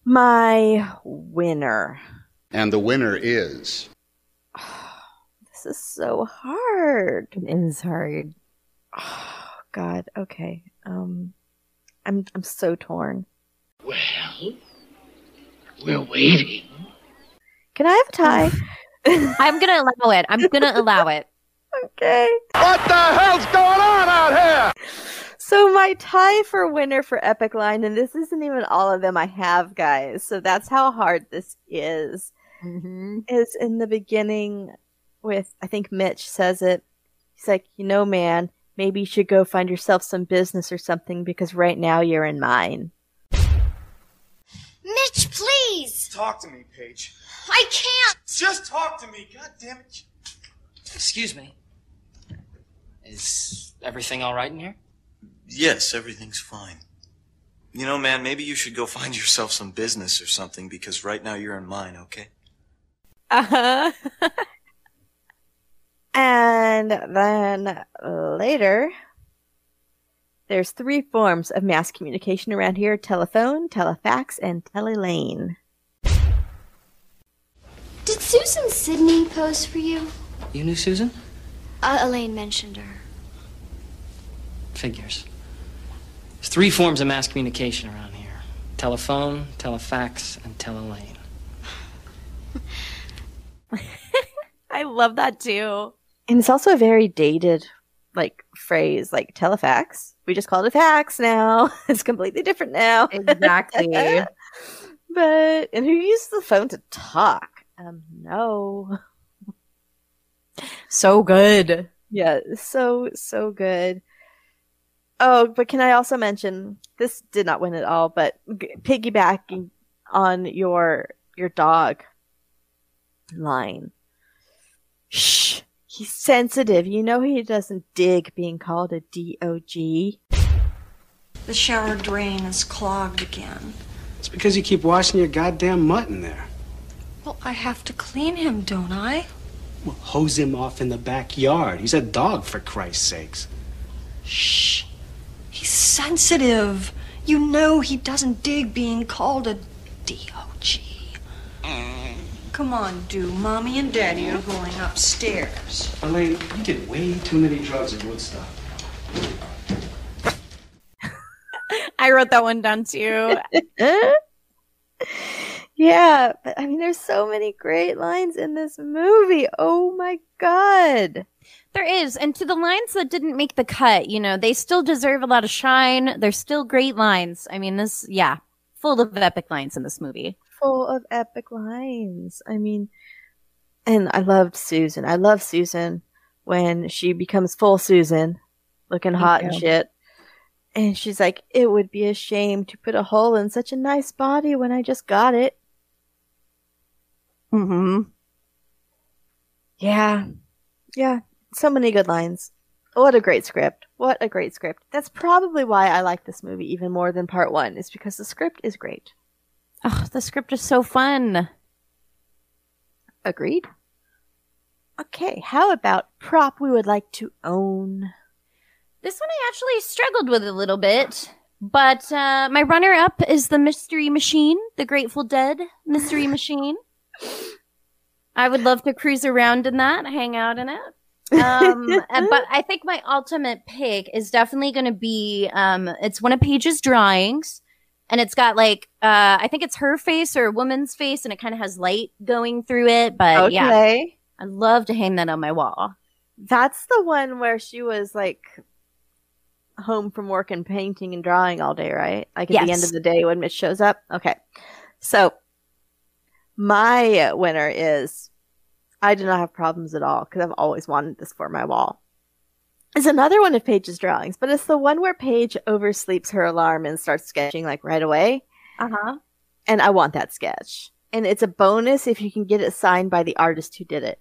My winner. And the winner is. This is so hard. It is hard. Oh God. Okay. Um, I'm I'm so torn. Well, we're waiting. Can I have a tie? I'm gonna allow it. I'm gonna allow it. okay. What the hell's going on out here? So my tie for winner for epic line, and this isn't even all of them I have, guys. So that's how hard this is. Mm-hmm. Is in the beginning with I think Mitch says it. He's like, you know, man, maybe you should go find yourself some business or something because right now you're in mine. Mitch, please! Talk to me, Paige. I can't! Just talk to me. God damn it. Excuse me. Is everything all right in here? Yes, everything's fine. You know, man, maybe you should go find yourself some business or something because right now you're in mine, okay? Uh huh. and then later, there's three forms of mass communication around here telephone, telefax, and telelane. Did Susan Sydney pose for you? You knew Susan? Uh, Elaine mentioned her. Figures. There's three forms of mass communication around here telephone, telefax, and telelane. I love that too. And it's also a very dated like phrase, like telefax. We just call it a fax now. it's completely different now. Exactly. but and who uses the phone to talk? Um, no. So good. Yeah, so so good. Oh, but can I also mention this did not win at all, but g- piggybacking on your your dog line. Shh, he's sensitive. You know he doesn't dig being called a dog. The shower drain is clogged again. It's because you keep washing your goddamn mutt in there. Well, I have to clean him, don't I? Well, hose him off in the backyard. He's a dog, for Christ's sakes. Shh. He's sensitive. You know he doesn't dig being called a dog. Mm. Come on, do. Mommy and Daddy are going upstairs. Elaine, you did way too many drugs at Woodstock. I wrote that one down too. yeah, but I mean, there's so many great lines in this movie. Oh my god. There is, and to the lines that didn't make the cut, you know, they still deserve a lot of shine. They're still great lines. I mean, this, yeah, full of epic lines in this movie. Full of epic lines. I mean, and I loved Susan. I love Susan when she becomes full Susan, looking Thank hot and shit. And she's like, it would be a shame to put a hole in such a nice body when I just got it. Mm-hmm. Yeah. Yeah. So many good lines. What a great script. What a great script. That's probably why I like this movie even more than part one, is because the script is great. Oh, the script is so fun. Agreed. Okay, how about prop we would like to own? This one I actually struggled with a little bit, but uh, my runner up is the Mystery Machine, the Grateful Dead Mystery Machine. I would love to cruise around in that, hang out in it. um, but I think my ultimate pick is definitely going to be um, it's one of Paige's drawings, and it's got like uh, I think it's her face or a woman's face, and it kind of has light going through it. But yeah, I'd love to hang that on my wall. That's the one where she was like home from work and painting and drawing all day, right? Like at the end of the day when Mitch shows up. Okay. So my winner is I do not have problems at all because I've always wanted this for my wall. Is another one of Paige's drawings, but it's the one where Paige oversleeps her alarm and starts sketching like right away. Uh huh. And I want that sketch. And it's a bonus if you can get it signed by the artist who did it.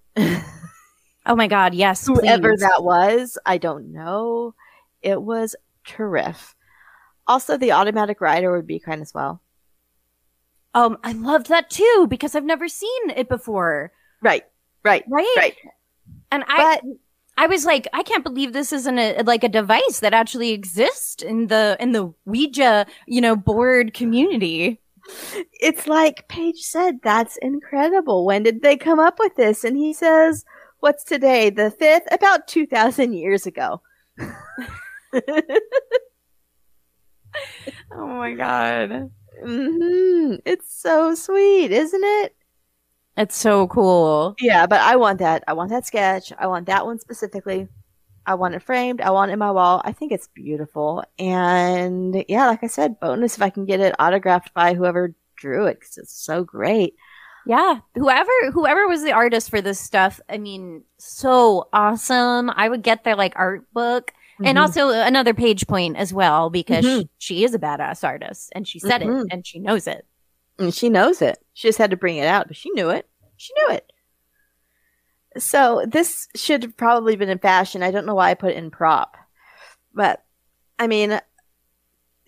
Oh my god, yes. Whoever please. that was, I don't know. It was terrific. Also, the automatic rider would be kind as well. Um, I loved that too because I've never seen it before. Right, right, right, right. And I, I was like, I can't believe this isn't a like a device that actually exists in the in the Ouija, you know, board community. It's like Paige said, that's incredible. When did they come up with this? And he says, What's today? The fifth? About 2,000 years ago. Oh my god. hmm It's so sweet, isn't it? It's so cool. Yeah, but I want that. I want that sketch. I want that one specifically. I want it framed. I want it in my wall. I think it's beautiful. And yeah, like I said, bonus if I can get it autographed by whoever drew it because it's so great. Yeah, whoever whoever was the artist for this stuff, I mean, so awesome. I would get their like art book. And Mhm. also another Paige point as well because Mhm. she, she is a badass artist and she said Mhm. it and she knows it. And she knows it. She just had to bring it out, but she knew it. She knew it. So this should have probably been in fashion. I don't know why I put it in prop. But I mean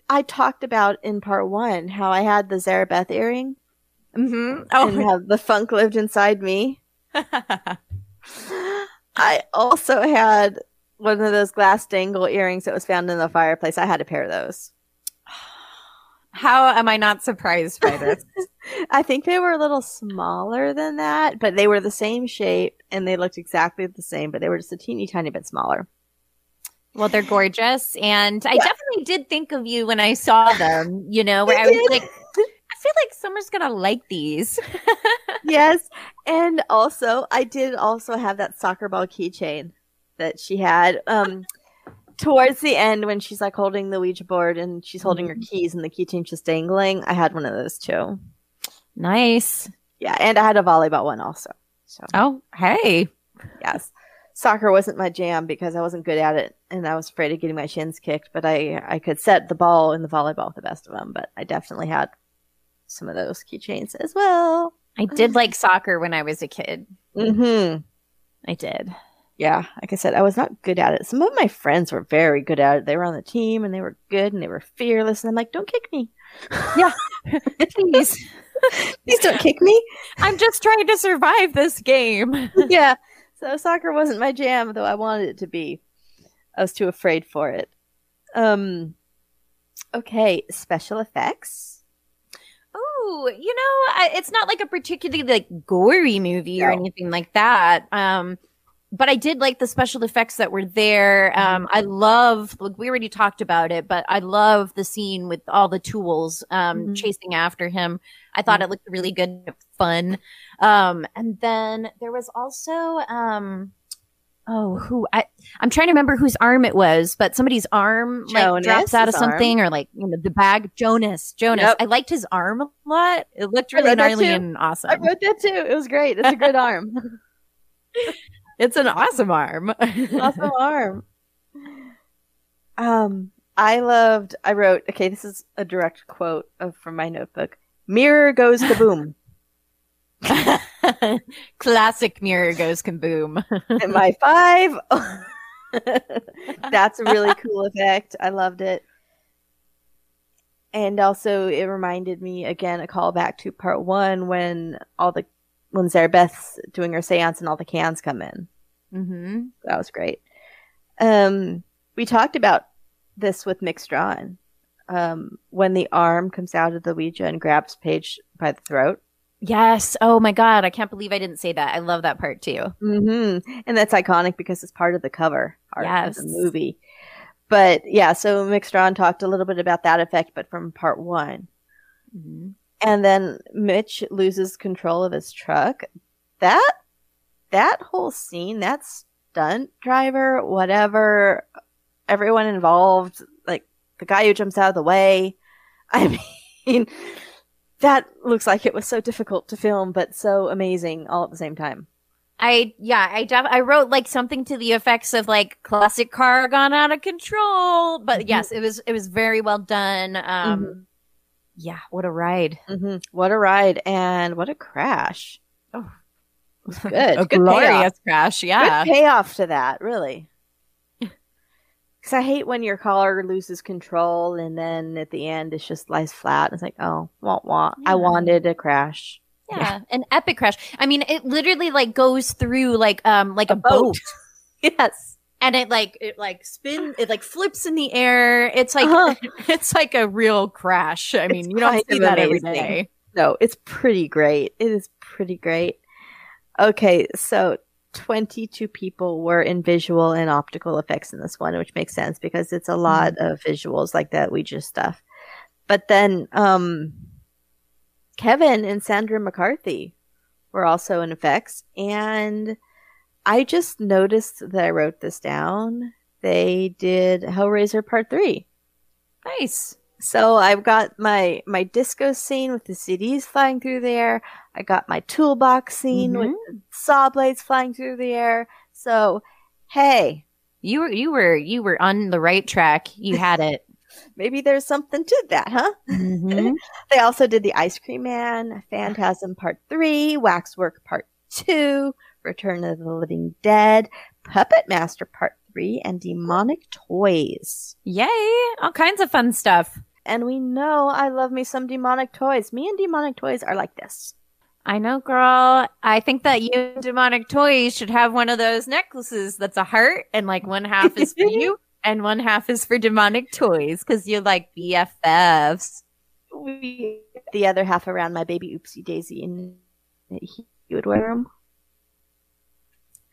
I talked about in part one how I had the Zarabeth earring. Mm-hmm. And how the funk lived inside me. I also had one of those glass dangle earrings that was found in the fireplace. I had a pair of those. How am I not surprised by this? I think they were a little smaller than that, but they were the same shape and they looked exactly the same, but they were just a teeny tiny bit smaller. well, they're gorgeous. And I definitely did think of you when I saw them, you know, where I was like, I feel like Summer's going to like these. yes. And also, I did also have that soccer ball keychain that she had. Um, towards the end, when she's like holding the Ouija board and she's holding her keys and the keychain's just dangling, I had one of those too. Nice. Yeah. And I had a volleyball one also. So, oh, hey. yes. Soccer wasn't my jam because I wasn't good at it and I was afraid of getting my shins kicked, but I, I could set the ball in the volleyball with the best of them. But I definitely had some of those keychains as well. I did like soccer when I was a kid. Mm-hmm. I did. Yeah, like I said, I was not good at it. Some of my friends were very good at it. They were on the team and they were good and they were fearless. And I'm like, don't kick me. Yeah, please. Please don't kick me. I'm just trying to survive this game. yeah. So soccer wasn't my jam, though I wanted it to be. I was too afraid for it. Um. Okay, special effects. Oh, you know, I, it's not like a particularly like gory movie or anything like that. Um, but I did like the special effects that were there. Um, I love, like we already talked about it, but I love the scene with all the tools um, Mhm. chasing after him. I thought it looked really good, fun. Um, and then there was also, um, oh, who I I'm trying to remember whose arm it was, but somebody's arm like drops out of Jonas's arm. something or like you know the bag. Jonas, Jonas. Yep. I liked his arm a lot. It looked really gnarly and awesome. I wrote that too. It was great. It's a good arm. It's an awesome arm. awesome arm. Um, I loved. I wrote. Okay, this is a direct quote of, from my notebook. Mirror goes kaboom. Classic mirror goes kaboom. Am I five? That's a really cool effect. I loved it. And also, it reminded me again a callback to part one when all the when Zarabeth's doing her seance and all the cans come in. mm-hmm. That was great. Um, we talked about this with Mick Strawn. Um, when the arm comes out of the Ouija and grabs Paige by the throat. Yes. Oh my god, I can't believe I didn't say that. I love that part too. Mm-hmm. And that's iconic because it's part of the cover art Yes. of the movie. But yeah, so Mick Strawn talked a little bit about that effect, but from part one. Mm-hmm. And then Mitch loses control of his truck. That that whole scene, that stunt driver, whatever, everyone involved, like the guy who jumps out of the way. I mean, that looks like it was so difficult to film, but so amazing all at the same time. I yeah, I def- I wrote like something to the effects of like classic car gone out of control, but Mhm. yes, it was it was very well done. Um Mhm. Yeah, what a ride. hmm What a ride and what a crash. Oh. Good. a Good glorious payoff. crash. Yeah. Good payoff to that, really. Because I hate when your car loses control and then at the end it just lies flat. It's like, oh, wah wah. I wanted a crash. Yeah, an epic crash. I mean, it literally like goes through like um like a, boat. yes. And it like it like spin it like flips in the air. It's like Uh-huh. it's like a real crash. I mean, you don't see that every amazing. day. No, it's pretty great. It is pretty great. Okay, so 22 people were in visual and optical effects in this one, which makes sense because it's a lot of visuals like that Ouija stuff. But then um Kevin and Sandra McCarthy were also in effects and I just noticed that I wrote this down. They did Hellraiser Part 3. Nice. So I've got my my disco scene with the CDs flying through the air. I got my toolbox scene with saw blades flying through the air. So, hey, You were you were you were on the right track. You had it. maybe there's something to that, huh? Mhm. they also did the Ice Cream Man, Phantasm Part 3, Waxwork Part 2, Return of the Living Dead, Puppet Master Part 3, and Demonic Toys. Yay! All kinds of fun stuff. And we know I love me some demonic toys. Me and demonic toys are like this. I know, girl. I think that you and demonic toys should have one of those necklaces that's a heart, and like one half is for you, and one half is for demonic toys, because you're like BFFs. We the other half around my baby Oopsie Daisy, and he would wear them.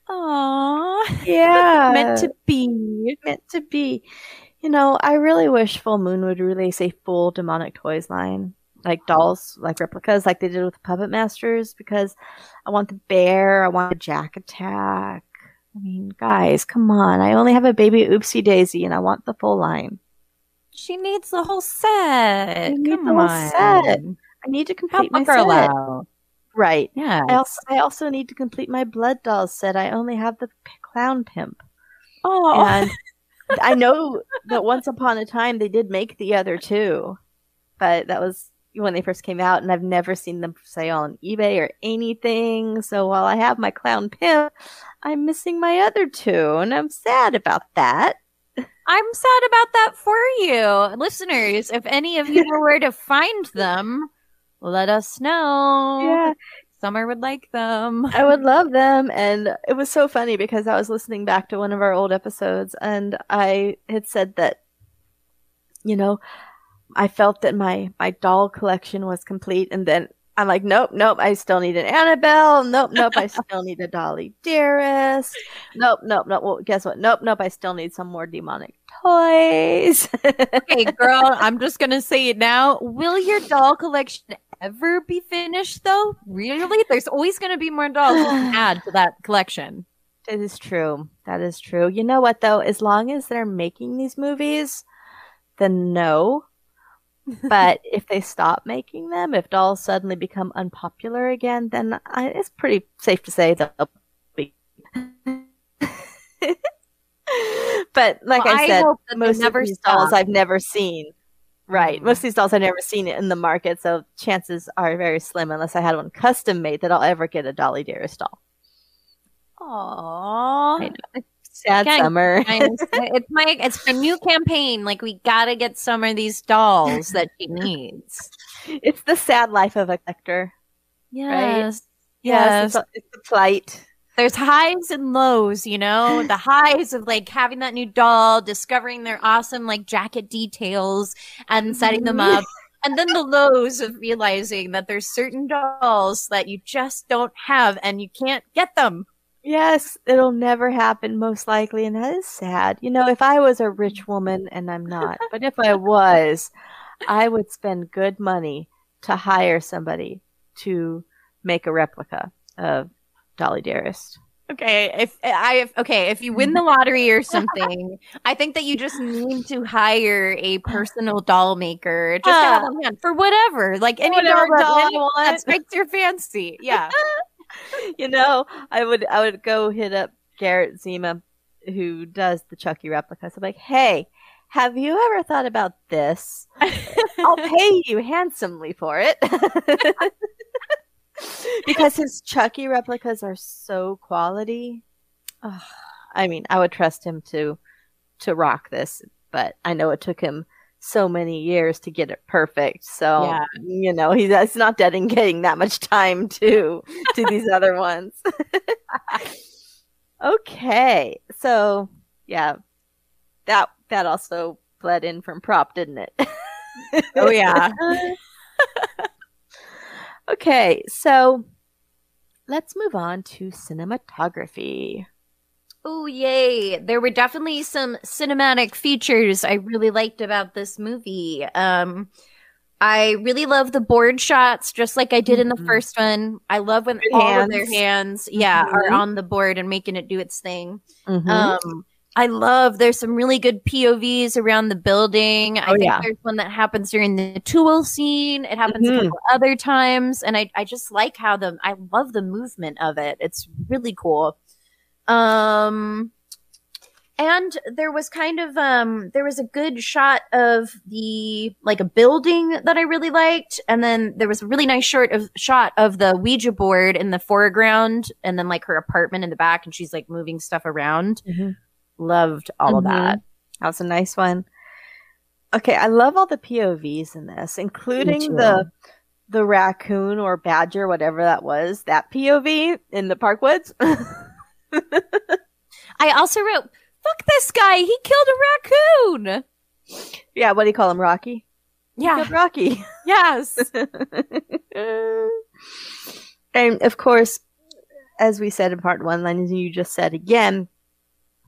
Aww. Yeah, Meant to be. meant to be. You know, I really wish Full Moon would release a full demonic toys line, like dolls, like replicas, like they did with Puppet Masters, because I want the bear, I want the Jack Attack. I mean, guys, come on! I only have a baby Oopsie Daisy, and I want the full line. She needs the whole set. need Come the whole on. set. I need to complete Help my girl set. out. Right. Yeah. I also, I also need to complete my blood dolls set. I only have the p- clown pimp. Oh. And I know that once upon a time they did make the other two, but that was when they first came out, and I've never seen them for sale on eBay or anything. So while I have my clown pimp, I'm missing my other two, and I'm sad about that. I'm sad about that for you. Listeners, if any of you know where to find them, let us know. Yeah. Summer would like them. I would love them. And it was so funny because I was listening back to one of our old episodes and I had said that, you know, I felt that my, my doll collection was complete. And then I'm like, nope, nope, I still need an Annabelle. Nope, nope, I still need a Dolly Dearest. Nope, nope, nope. Well, guess what? Nope, nope, I still need some more demonic toys. okay, girl, I'm just gonna say it now. Will your doll collection ever be finished though? Really? There's always gonna be more dolls to add to that collection. That is true. That is true. You know what though? As long as they're making these movies, then no. but if they stop making them, if dolls suddenly become unpopular again, then I, it's pretty safe to say they'll be. but like Well, I I said, they most of these dolls. I've never seen. Right. Mm. Most of these dolls I've never seen in the market, so chances are very slim unless I had one custom made that I'll ever get a Dolly Dearest doll. Aww. Sad Getting summer. it's my it's my new campaign. Like we gotta get Summer these dolls that she needs. It's the sad life of a collector. Yes. Yes, it's, a- it's the plight. There's highs and lows, you know? The highs of like having that new doll, discovering their awesome like jacket details and setting them mm-hmm. up. And then the lows of realizing that there's certain dolls that you just don't have and you can't get them. Yes, it'll never happen, most likely, and that is sad. You know, if I was a rich woman, and I'm not, but if I was, I would spend good money to hire somebody to make a replica of Dolly Dearest. Okay, if I if okay, if you win the lottery or something, I think that you just need to hire a personal doll maker just to have ah. on hand for whatever, like any Whatever doll, doll that strikes your fancy. Yeah. you know, I would I would go hit up Garrett Zima, who does the Chucky replicas. I'm like, hey, have you ever thought about this? I'll pay you handsomely for it. because his Chucky replicas are so quality. Ugh, I mean, I would trust him to to rock this, but I know it took him so many years to get it perfect. So Yeah. you know, he's it's not dedicating that much time to to these other ones. okay, so yeah, that that also bled in from prop, didn't it? Oh, yeah. okay, so let's move on to cinematography. Oh, yay. There were definitely some cinematic features I really liked about this movie. Um, I really love the board shots, just like I did in the first one. I love when Good all of their hands. hands, yeah, are Mhm. on the board and making it do its thing. Mhm. Um, I love there's some really good POVs around the building. I Oh, think yeah. there's one that happens during the tool scene. It happens a Mhm. couple other times, and I I just like how the I love the movement of it. It's really cool. Um, and there was kind of um there was a good shot of the like a building that I really liked, and then there was a really nice short of shot of the Ouija board in the foreground, and then like her apartment in the back, and she's like moving stuff around. Loved all of that. Mhm. That was a nice one. Okay, I love all the POVs in this, including the the raccoon or badger, whatever that was, that POV in the park woods. I also wrote, "Fuck this guy! He killed a raccoon." yeah, what do you call him, Rocky? Yeah. Rocky. Yes. and of course, as we said in part one, and you just said again,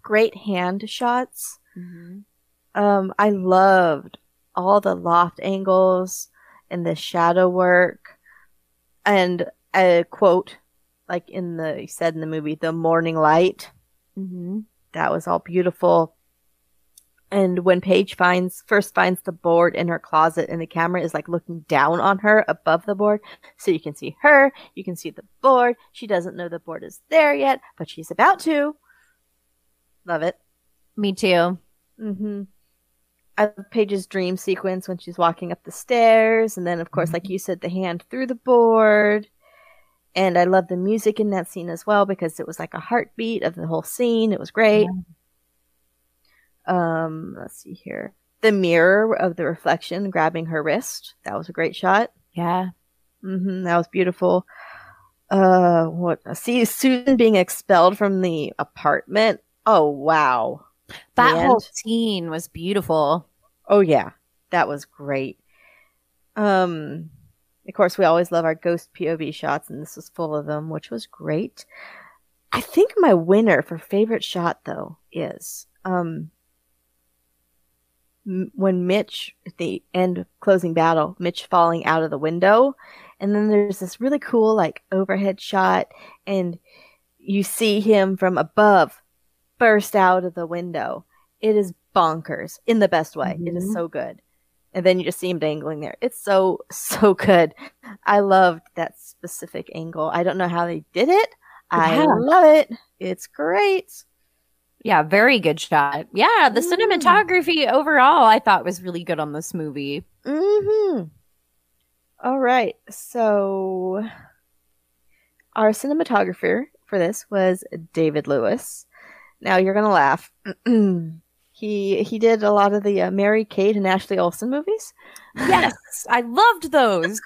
great hand shots. Um, I loved all the loft angles and the shadow work, and a quote like in the you said in the movie, "The morning light." Mm-hmm. That was all beautiful. And when Paige finds first finds the board in her closet, and the camera is like looking down on her above the board, so you can see her, you can see the board. She doesn't know the board is there yet, but she's about to. Love it. Me too. Mm-hmm. I love Paige's dream sequence when she's walking up the stairs, and then, of course, like you said, the hand through the board. And I love the music in that scene as well because it was like a heartbeat of the whole scene. It was great. Um, let's see here. The mirror of the reflection grabbing her wrist. That was a great shot. Yeah. Mm-hmm, that was beautiful. Uh, what? See Susan being expelled from the apartment. Oh wow, That The whole scene was beautiful. Oh yeah, that was great. Um, of course, we always love our ghost POV shots, and this was full of them, which was great. I think my winner for favorite shot though is um m- when Mitch at the end of closing battle, Mitch falling out of the window, and then there's this really cool like overhead shot, and you see him from above burst out of the window. It is bonkers in the best way. It is Mhm. so good. And then you just see him dangling there. It's so so good. I loved that specific angle. I don't know how they did it. I love it. It's great. Yeah, very good shot. Yeah, the cinematography overall I thought was really good on this movie. Mm-hmm. All right. So our cinematographer for this was David Lewis. Now you're gonna laugh. he he did a lot of the uh, Mary Kate and Ashley Olsen movies. Yes, I loved those.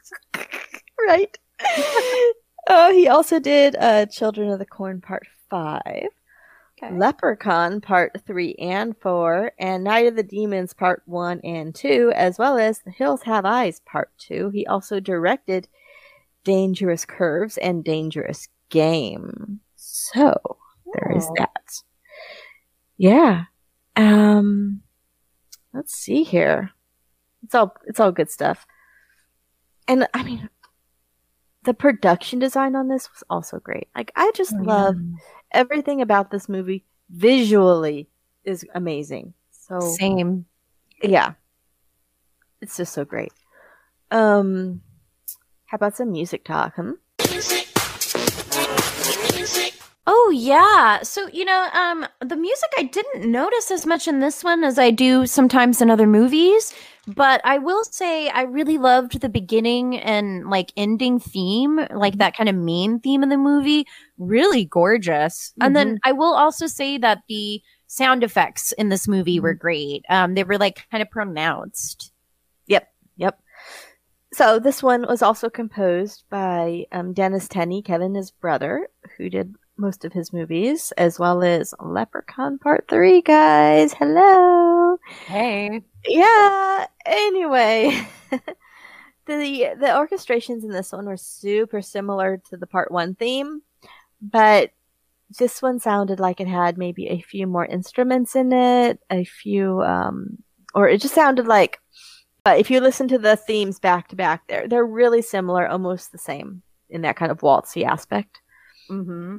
right. oh, he also did uh, Children of the Corn Part Five. Leprechaun Part 3 and 4, and Night of the Demons Part 1 and 2, as well as The Hills Have Eyes Part 2. He also directed Dangerous Curves and Dangerous Game. So, there is Oh. that. Yeah. Um let's see here. It's all it's all good stuff. And I mean the production design on this was also great. Like I just Oh, love everything about this movie visually is amazing. So Same. yeah. It's just so great. Um how about some music talk, hmm? Oh yeah. So, you know, um the music I didn't notice as much in this one as I do sometimes in other movies, but I will say I really loved the beginning and like ending theme, like that kind of main theme of the movie, really gorgeous. And then I will also say that the sound effects in this movie were great. Um they were like kind of pronounced. Yep, yep. So this one was also composed by um, Dennis Tenney, Kevin, his brother, who did most of his movies, as well as Leprechaun Part Three. Guys, hello. Hey. Yeah. Anyway, the the orchestrations in this one were super similar to the Part One theme, but this one sounded like it had maybe a few more instruments in it, a few, um, or it just sounded like. But if you listen to the themes back to back, they're they're really similar, almost the same in that kind of waltzy aspect. Mm-hmm.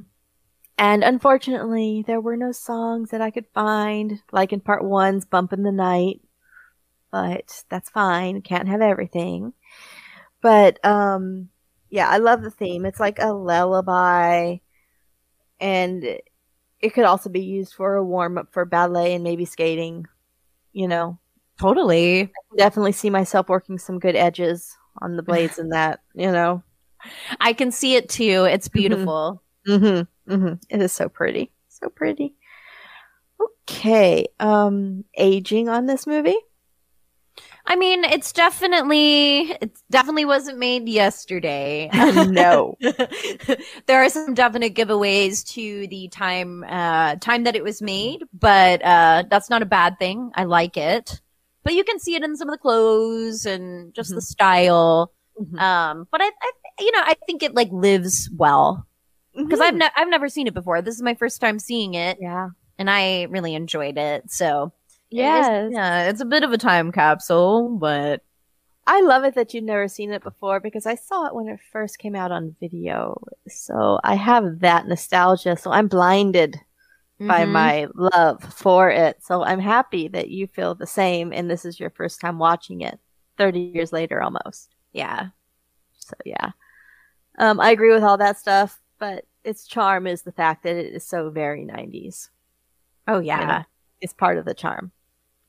And unfortunately, there were no songs that I could find, like in part one's Bump in the Night. But that's fine. Can't have everything. But, um, yeah, I love the theme. It's like a lullaby. And it could also be used for a warm up for ballet and maybe skating, you know. Totally. I definitely see myself working some good edges on the blades in that, you know. I can see it too. It's beautiful. Mm-hmm. Mm-hmm. It is so pretty. So pretty. Okay. Um aging on this movie? I mean, it's definitely it definitely wasn't made yesterday. no. there are some definite giveaways to the time uh time that it was made, but uh that's not a bad thing. I like it. But you can see it in some of the clothes and just the style. Um but I, I you know, I think it like lives well. Because I've ne- I've never seen it before. This is my first time seeing it. Yeah. And I really enjoyed it. So it Yes. yeah, it's a bit of a time capsule, but I love it that you've never seen it before because I saw it when it first came out on video. So I have that nostalgia. So I'm blinded by Mhm. my love for it. So I'm happy that you feel the same and this is your first time watching it 30 years later almost. Yeah. So yeah. Um, I agree with all that stuff, but its charm is the fact that it is so very 90s. Oh yeah. It's part of the charm.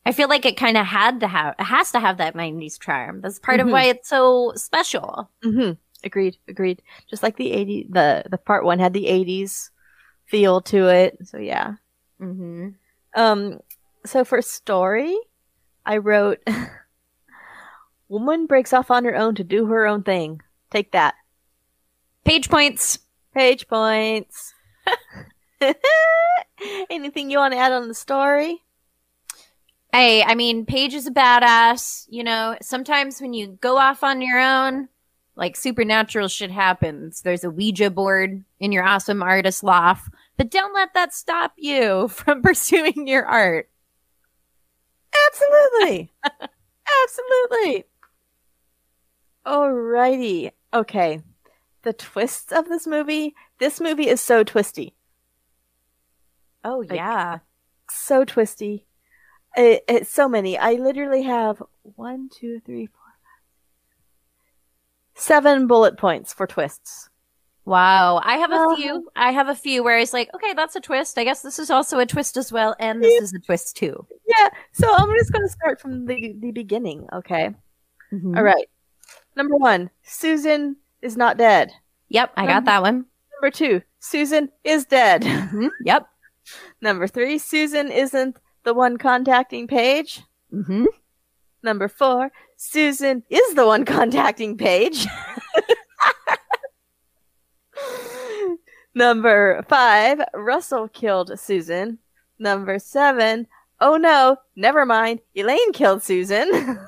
I feel like it kind of had to have, it has to have that 90s charm. That's part of Mhm. why it's so special. hmm Agreed. Agreed. Just like the 80 the the part one had the 80s feel to it. So yeah. Mm-hmm. Um. So for story, I wrote, "Woman breaks off on her own to do her own thing." Take that. Paige points. Paige points. Anything you want to add on the story? Hey, I mean, Paige is a badass. You know, sometimes when you go off on your own, like supernatural shit happens. There's a Ouija board in your awesome artist loft, but don't let that stop you from pursuing your art. Absolutely. Absolutely. Alrighty. Okay. The twists of this movie. This movie is so twisty. Oh, yeah. So twisty. It, it's so many. I literally have one, two, three, four, five, seven bullet points for twists. Wow. I have a Uh-huh. few. I have a few where it's like, okay, that's a twist. I guess this is also a twist as well. And this is a twist too. Yeah. So I'm just going to start from the, the beginning. Okay. Mhm. All right. Number one, Susan is not dead. Yep. I got that one. Number two, Susan is dead. Mhm. Yep. Number three, Susan isn't the one contacting Paige. Mm-hmm. Number four, Susan is the one contacting Paige. Number five, Russell killed Susan. Number seven, oh no, never mind, Elaine killed Susan.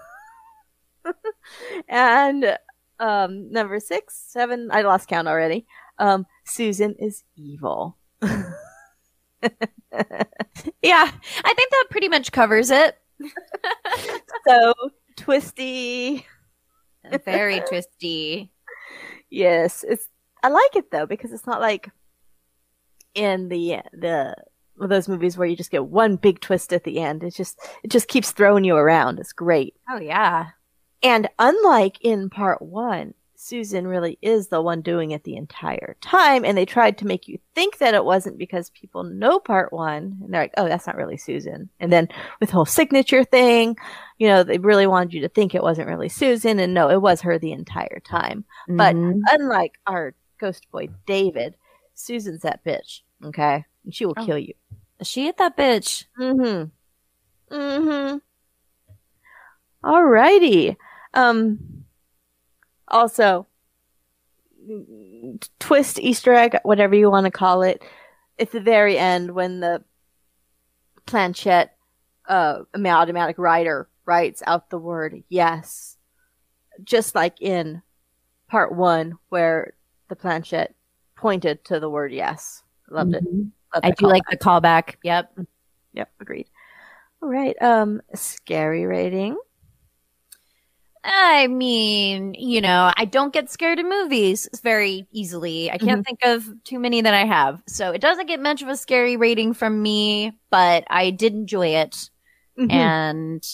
and um, number six, seven, I lost count already. Um, Susan is evil. Yeah. I think that pretty much covers it. so twisty. Very twisty. Yes, it's. I like it though because it's not like in the the those movies where you just get one big twist at the end. It just it just keeps throwing you around. It's great. Oh, yeah. And unlike in part one, Susan really is the one doing it the entire time. And they tried to make you think that it wasn't because people know part one. And they're like, oh, that's not really Susan. And then with the whole signature thing, you know, they really wanted you to think it wasn't really Susan. And no, it was her the entire time. But Mhm. unlike our ghost boy, David, Susan's that bitch. Okay. And she will Oh. kill you. She hit that bitch. Mm hmm. Mm hmm. Alrighty. Um, also, twist, Easter egg, whatever you want to call it, at the very end when the planchette, uh, automatic writer writes out the word yes, just like in part one where the planchette pointed to the word yes. Loved it. Mhm. Loved I do like the callback. Yep. Yep, agreed. All right. Um, scary rating. I mean, you know, I don't get scared of movies very easily. I can't Mhm. think of too many that I have. So it doesn't get much of a scary rating from me, but I did enjoy it. Mhm. And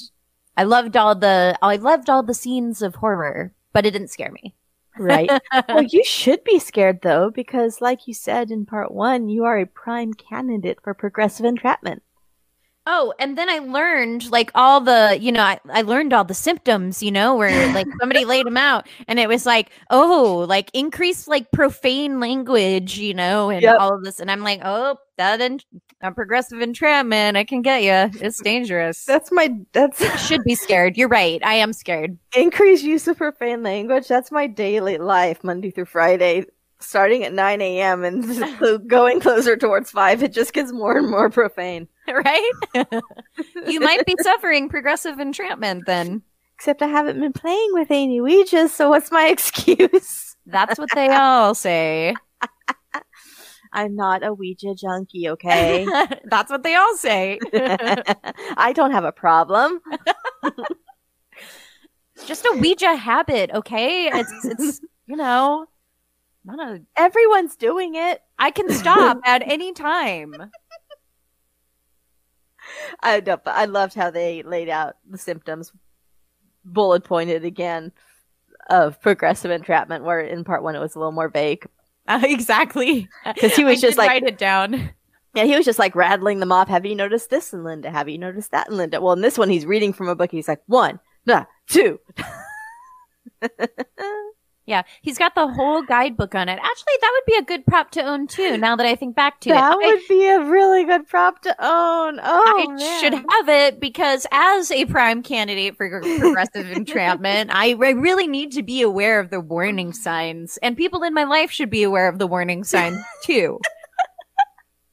I loved all the I loved all the scenes of horror, but it didn't scare me. Right. well, you should be scared though, because like you said in part one, you are a prime candidate for progressive entrapment. Oh, and then I learned like all the, you know, I, I learned all the symptoms, you know, where like somebody laid them out and it was like, oh, like increased like profane language, you know, and Yep. all of this. And I'm like, oh, that en- a uh, progressive entrapment, I can get you. It's dangerous. That's my that's Should be scared. You're right. I am scared. increased use of profane language. That's my daily life, Monday through Friday, starting at nine a.m. and going closer towards five. It just gets more and more profane. right? you might be suffering progressive entrapment then. Except I haven't been playing with any Ouijas, so what's my excuse? That's what they all say. I'm not a Ouija junkie, okay? That's what they all say. I don't have a problem. Just a Ouija habit, okay? It's it's you know, not a Everyone's doing it. I can stop at any time. I know, but I loved how they laid out the symptoms, bullet pointed again, of progressive entrapment. Where in part one it was a little more vague. Uh, exactly. 'Cause he was I just like- write it down. Yeah, he was just like rattling them off. Have you noticed this in Linda? Have you noticed that in Linda? Well, in this one, he's reading from a book. He's like one, nah, two. Yeah, he's got the whole guidebook on it. Actually, that would be a good prop to own too. Now that I think back to that it, I- would be a really good prop to own. Oh, I man. should have it because as a prime candidate for progressive entrapment, I, I really need to be aware of the warning signs, and people in my life should be aware of the warning signs too.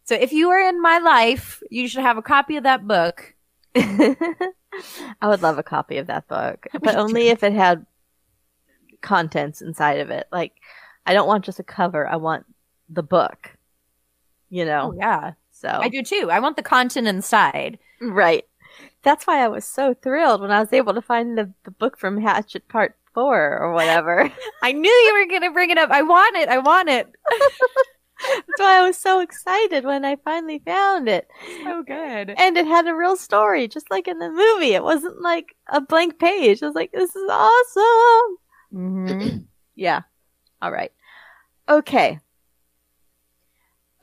so if you are in my life, you should have a copy of that book. I would love a copy of that book, but only if it had contents inside of it. Like, I don't want just a cover. I want the book. You know. Oh yeah, So I do too. I want the content inside. Right. That's why I was so thrilled when I was able to find the, the book from Hatchet Part Four or whatever. I knew you were going to bring it up. I want it. I want it. That's why I was so excited when I finally found it. So good. And it had a real story, just like in the movie. It wasn't like a blank page. I was like, this is awesome. Mm-hmm. Yeah. All right. Okay.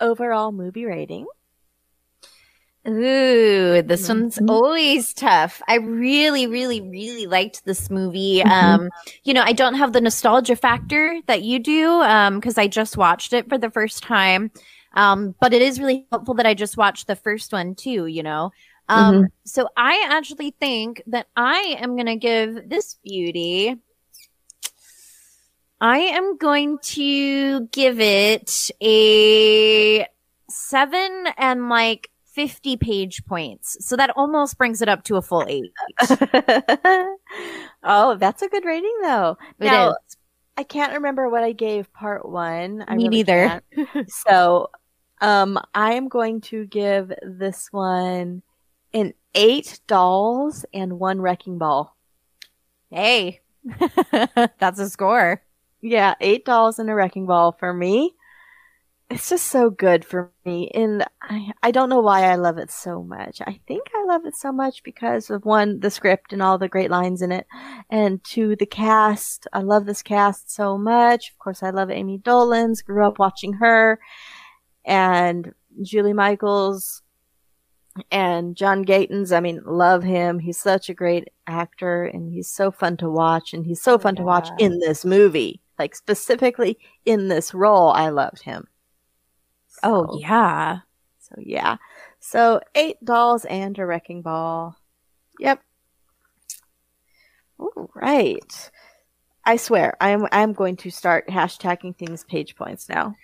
Overall movie rating. Ooh, this one's always tough. I really, really, really liked this movie. Um, you know, I don't have the nostalgia factor that you do, um, cause I just watched it for the first time. Um, but it is really helpful that I just watched the first one too, you know? Um, Mhm. so I actually think that I am going to give this beauty, I am going to give it a seven and like 50 Paige points. So that almost brings it up to a full eight. oh, that's a good rating though. Now. I can't remember what I gave part one. I Me really neither. so, um, I am going to give this one an eight dolls and one wrecking ball. Hey, that's a score. Yeah, eight dolls and a wrecking ball for me. it's just so good for me and I, I don't know why i love it so much. I think i love it so much because of one the script and all the great lines in it and two the cast. I love this cast so much. Of course i love Ami Dolenz grew up watching her and julie michaels and John Gatins i mean love him. He's such a great actor and he's so fun to watch and he's so fun to watch in this movie like specifically in this role i loved him Oh yeah. so yeah. So eight dolls and a wrecking ball. Yep. All right. I swear, I'm I'm going to start hashtagging things Paige points now,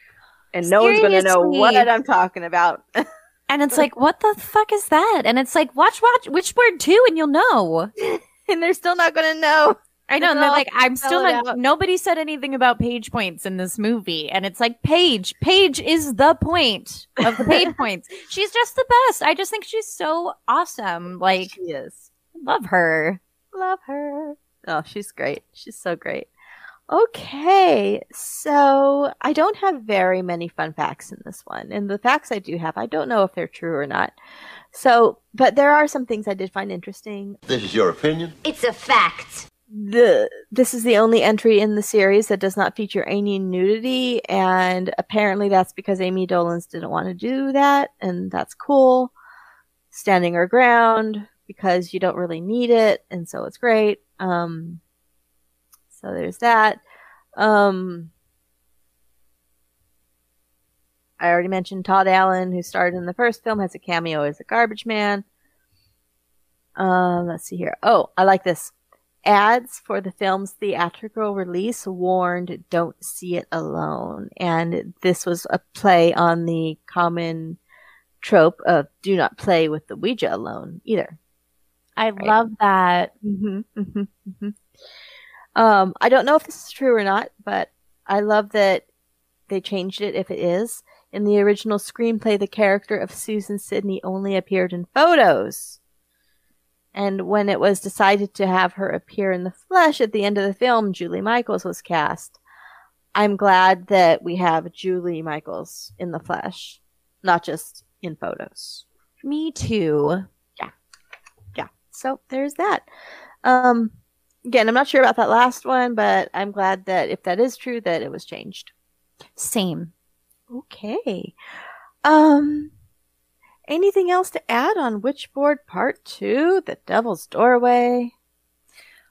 and no one's going to know what I'm talking about. And it's like, what the fuck is that? And it's like, watch, watch, which Witchboard 2 and you'll know. and they're still not going to know. I know. And they're like, I'm still not, out. nobody said anything about Paige points in this movie. And it's like, Paige, Paige is the point of the Paige points. She's just the best. I just think she's so awesome. Like, she is. Love her. Love her. Oh, she's great. She's so great. Okay, so I don't have very many fun facts in this one. And the facts I do have, I don't know if they're true or not. So, but there are some things I did find interesting. This is your opinion? It's a fact. The this is the only entry in the series that does not feature any nudity, and apparently that's because Ami Dolenz didn't want to do that, and that's cool. Standing her ground because you don't really need it, and so it's great. Um, so there's that. Um, I already mentioned Todd Allen, who starred in the first film, has a cameo as a garbage man. Um, let's see here. Oh, I like this. Ads for the film's theatrical release warned don't see it alone. And this was a play on the common trope of do not play with the Ouija alone either. I love that. hmm hmm hmm Um, I don't know if this is true or not, but I love that they changed it if it is. In the original screenplay, the character of Susan Sidney only appeared in photos. And when it was decided to have her appear in the flesh at the end of the film, Julie Michaels was cast. I'm glad that we have Julie Michaels in the flesh, not just in photos. Me too. Yeah. Yeah. So there's that. Um, again, I'm not sure about that last one, but I'm glad that if that is true, that it was changed. Same. Okay. Um, anything else to add on Witchboard Part 2, The Devil's Doorway?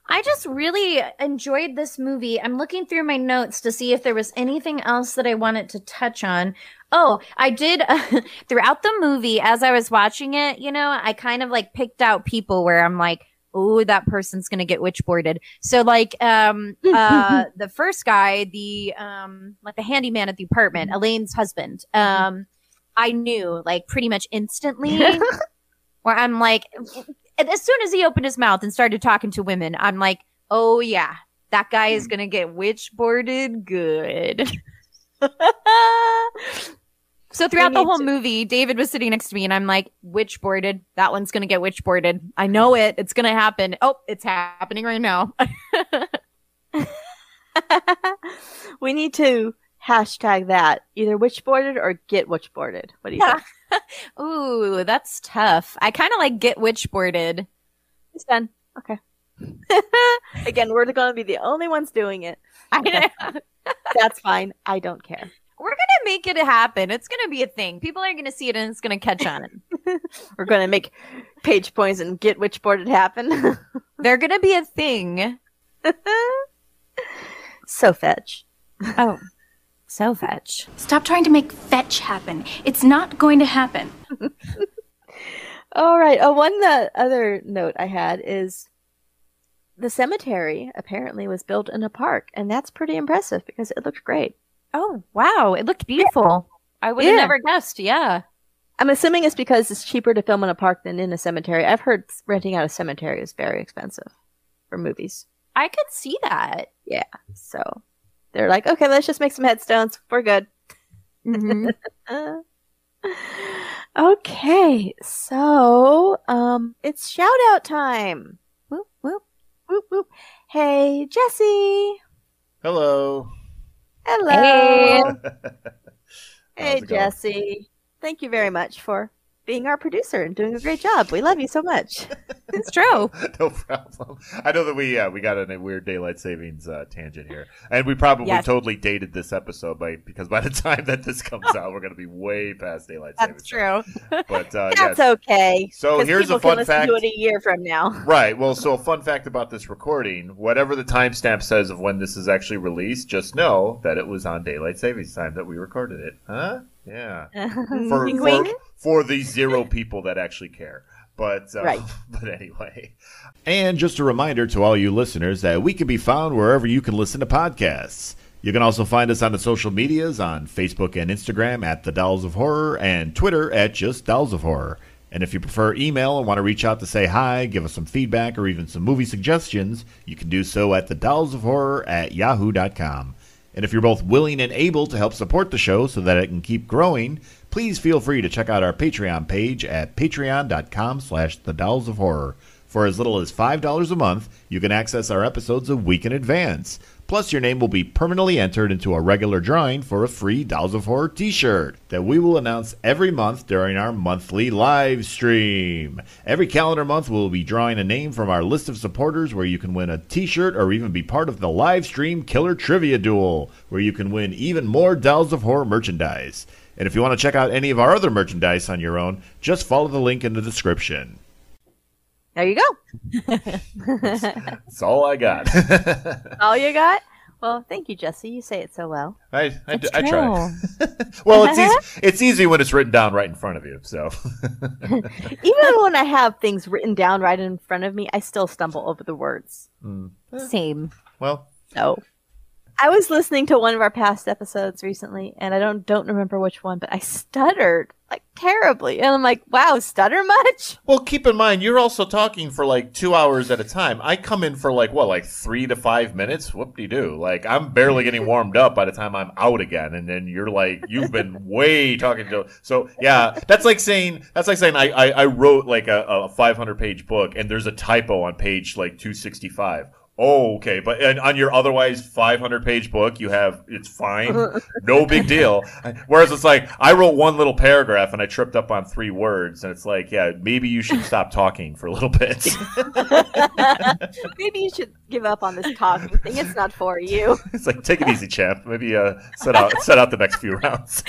I just really enjoyed this movie. I'm looking through my notes to see if there was anything else that I wanted to touch on. Oh, I did throughout the movie as I was watching it, you know, I kind of like picked out people where I'm like, oh, that person's going to get witchboarded. So like, um, uh, the first guy, the, um, like the handyman at the apartment, Elaine's husband, um, I knew like pretty much instantly where I'm like, as soon as he opened his mouth and started talking to women, I'm like, oh yeah, that guy is gonna get witchboarded good. so throughout the whole to- movie, David was sitting next to me, and I'm like, witchboarded. That one's gonna get witchboarded. I know it. It's gonna happen. Oh, it's happening right now. we need to hashtag that either witchboarded or get witchboarded. What do you think? Ooh, that's tough. I kind of like get witchboarded. It's done. Okay. Again, we're going to be the only ones doing it. That's fine. I don't care. We're gonna make it happen. It's gonna be a thing. People are gonna see it and it's gonna catch on. We're going to make Paige points and get witchboarded happen. They're gonna be a thing. so fetch. Oh, so fetch. Stop trying to make fetch happen. It's not going to happen. All right. Oh, one uh, other note I had is the cemetery apparently was built in a park, and that's pretty impressive because it looked great. Oh wow, it looked beautiful. I would have Yeah. never guessed. Yeah. I'm assuming it's because it's cheaper to film in a park than in a cemetery. I've heard renting out a cemetery is very expensive for movies. I could see that. Yeah. So they're like, okay, let's just make some headstones. We're good. Mm-hmm. okay. So, um, it's shout out time. Whoop, whoop. Whoop, whoop. Hey, Jesse. Hello. Hello. Hey. Hey. Jesse. Thank you very much for being our producer and doing a great job. We love you so much. It's true. no problem. I know that we uh, we got in a weird daylight savings uh, tangent here, and we probably Yes. totally dated this episode by because by the time that this comes out, we're going to be way past daylight savings. That's true. But uh, That's yes. okay. So here's a fun can fact. To it a year from now. Right. Well, so a fun fact about this recording: whatever the timestamp says of when this is actually released, just know that it was on daylight savings time that we recorded it. Huh? Yeah. For Wink, for, wink. for the zero people that actually care. But uh, Right. But anyway. And just a reminder to all you listeners that we can be found wherever you can listen to podcasts. You can also find us on the social medias on Facebook and Instagram at The Dolls of Horror and Twitter at just Dolls of Horror. And if you prefer email and want to reach out to say hi, give us some feedback, or even some movie suggestions, you can do so at the dolls of horror at yahoo.com. And if you're both willing and able to help support the show so that it can keep growing, please feel free to check out our Patreon page at patreon.com slash the dolls of horror. For as little as $5 a month, you can access our episodes a week in advance. Plus, your name will be permanently entered into a regular drawing for a free Dolls of Horror t shirt that we will announce every month during our monthly live stream. Every calendar month, we'll be drawing a name from our list of supporters where you can win a t shirt or even be part of the live stream Killer Trivia Duel, where you can win even more Dolls of Horror merchandise. And if you want to check out any of our other merchandise on your own, just follow the link in the description. There you go. That's all I got. All you got? Well, thank you, Jesse. You say it so well. I, I, It's I try. well, it's easy, uh-huh. it's easy when it's written down right in front of you. So, Even when I have things written down right in front of me, I still stumble over the words. Hmm. Same. well, So, I was listening to one of our past episodes recently, and I don't don't remember which one, but I stuttered like terribly, and I'm like, "Wow, stutter much?" well, keep in mind you're also talking for like two hours at a time. I come in for like what, like three to five minutes. Whoop de doo! Like I'm barely getting warmed up by the time I'm out again, and then you're like, you've been way talking to. So yeah, that's like saying that's like saying I I, I wrote like a, a 500 page book, and there's a typo on page like 265. Oh, okay. But and on your otherwise 500 page book, you have it's fine, no big deal. Whereas it's like I wrote one little paragraph and I tripped up on three words, and it's like, yeah, maybe you should stop talking for a little bit. Maybe you should give up on this talking thing. It's not for you. it's like take it easy, champ. Maybe uh, set out set out the next few rounds.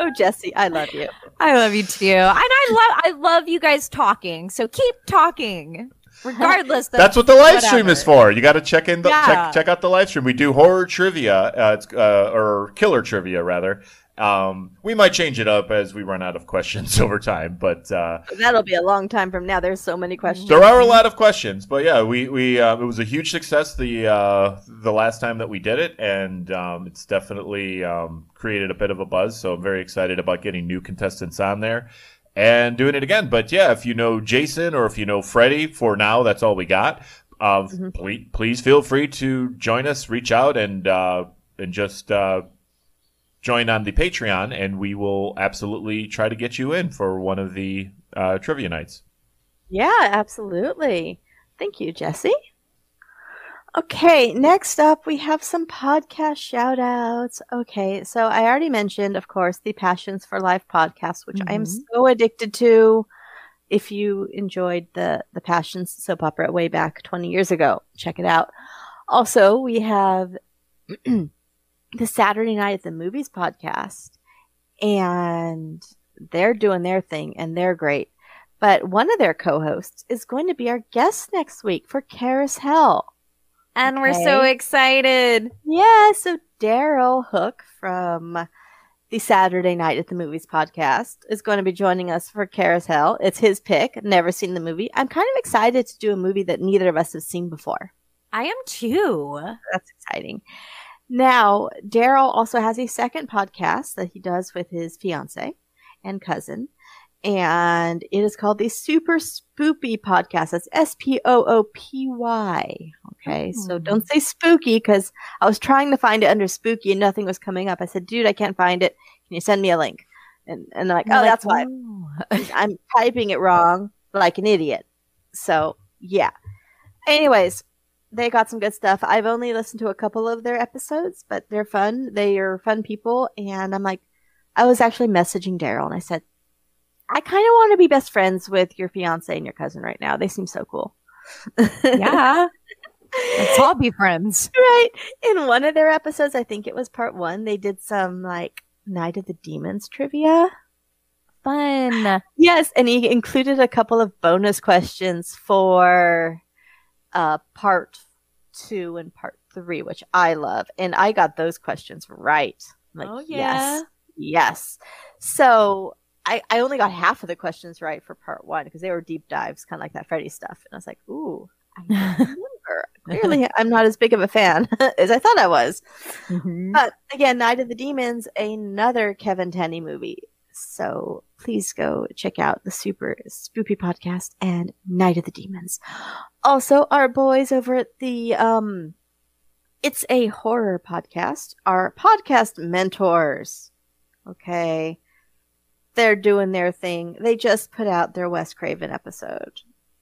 Oh, Jesse, I love you. I love you too. And I love I love you guys talking. So keep talking. Regardless of That's what the live stream is for. You got to check in the Yeah. check check out the live stream. We do horror trivia, uh, it's, uh, or killer trivia rather. Um, we might change it up as we run out of questions over time, but uh, That'll be a long time from now. There's so many questions. there are a lot of questions. But yeah, we we uh, it was a huge success the uh, the last time that we did it, and um, it's definitely um, created a bit of a buzz. So I'm very excited about getting new contestants on there and doing it again. But yeah, if you know Jason or if you know Freddie, for now that's all we got. Uh, please, please feel free to join us, reach out, and uh, and just uh, join on the Patreon, and we will absolutely try to get you in for one of the uh, trivia nights. Yeah, absolutely. Thank you, Jesse. Okay, next up we have some podcast shout outs. Okay, so I already mentioned, of course, the Passions for Life podcast, which I am Mhm. so addicted to. If you enjoyed the the Passions soap opera way back 20 years ago, check it out. Also, we have the Saturday Night at the Movies podcast, and they're doing their thing, and they're great. But one of their co-hosts is going to be our guest next week for Karis Hell. And we're so excited. Yeah, so Daryl Hook from the Saturday Night at the Movies podcast is going to be joining us for Karis Hell. It's his pick. Never seen the movie. I'm kind of excited to do a movie that neither of us have seen before. I am too. That's exciting. Now, Daryl also has a second podcast that he does with his fiance and cousin, and it is called the Super Spoopy Podcast. That's S P O O P Y. Okay, so hmm. don't say spooky because I was trying to find it under spooky and nothing was coming up. I said, dude, I can't find it. Can you send me a link? And and they're like, oh, like, that's why I'm typing it wrong like an idiot. So yeah. Anyways, they got some good stuff. I've only listened to a couple of their episodes, but they're fun. They are fun people, and I'm like, I was actually messaging Daryl, and I said, I kind of want to be best friends with your fiance and your cousin right now. They seem so cool. Yeah. Let's all be friends. right. In one of their episodes, I think it was part one, they did some like Night of the Demons trivia. Fun. Yes, and he included a couple of bonus questions for uh part two and part three, which I love. And I got those questions right. Like, Oh, yes. Yes. So I, I only got half of the questions right for part one because they were deep dives, kind of like that Freddy stuff. And I was like, ooh, I remember. Clearly, I'm not as big of a fan as I thought I was. But again, Night of the Demons, another Kevin Tenney movie. So please go check out the Super Spoopy podcast and Night of the Demons. Also, our boys over at the um, it's a horror podcast. Our podcast mentors. Okay, they're doing their thing. They just put out their Wes Craven episode.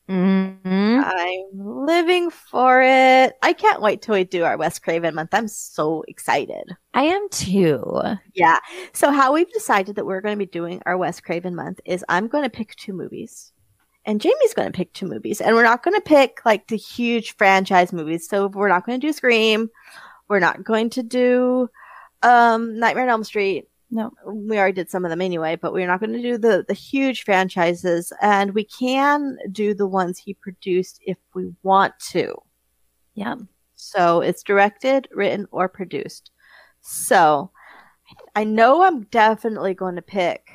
Mm-hmm. I'm living for it. I can't wait till we do our Wes Craven month. I'm so excited. I am too. Yeah. So how we've decided that we're going to be doing our Wes Craven month is I'm going to pick two movies. And Jamie's going to pick two movies. And we're not going to pick like the huge franchise movies. So we're not going to do Scream. We're not going to do um Nightmare on Elm Street. No. We already did some of them anyway, but we're not going to do the the huge franchises and we can do the ones he produced if we want to. Yeah. So it's directed, written, or produced. So I know I'm definitely going to pick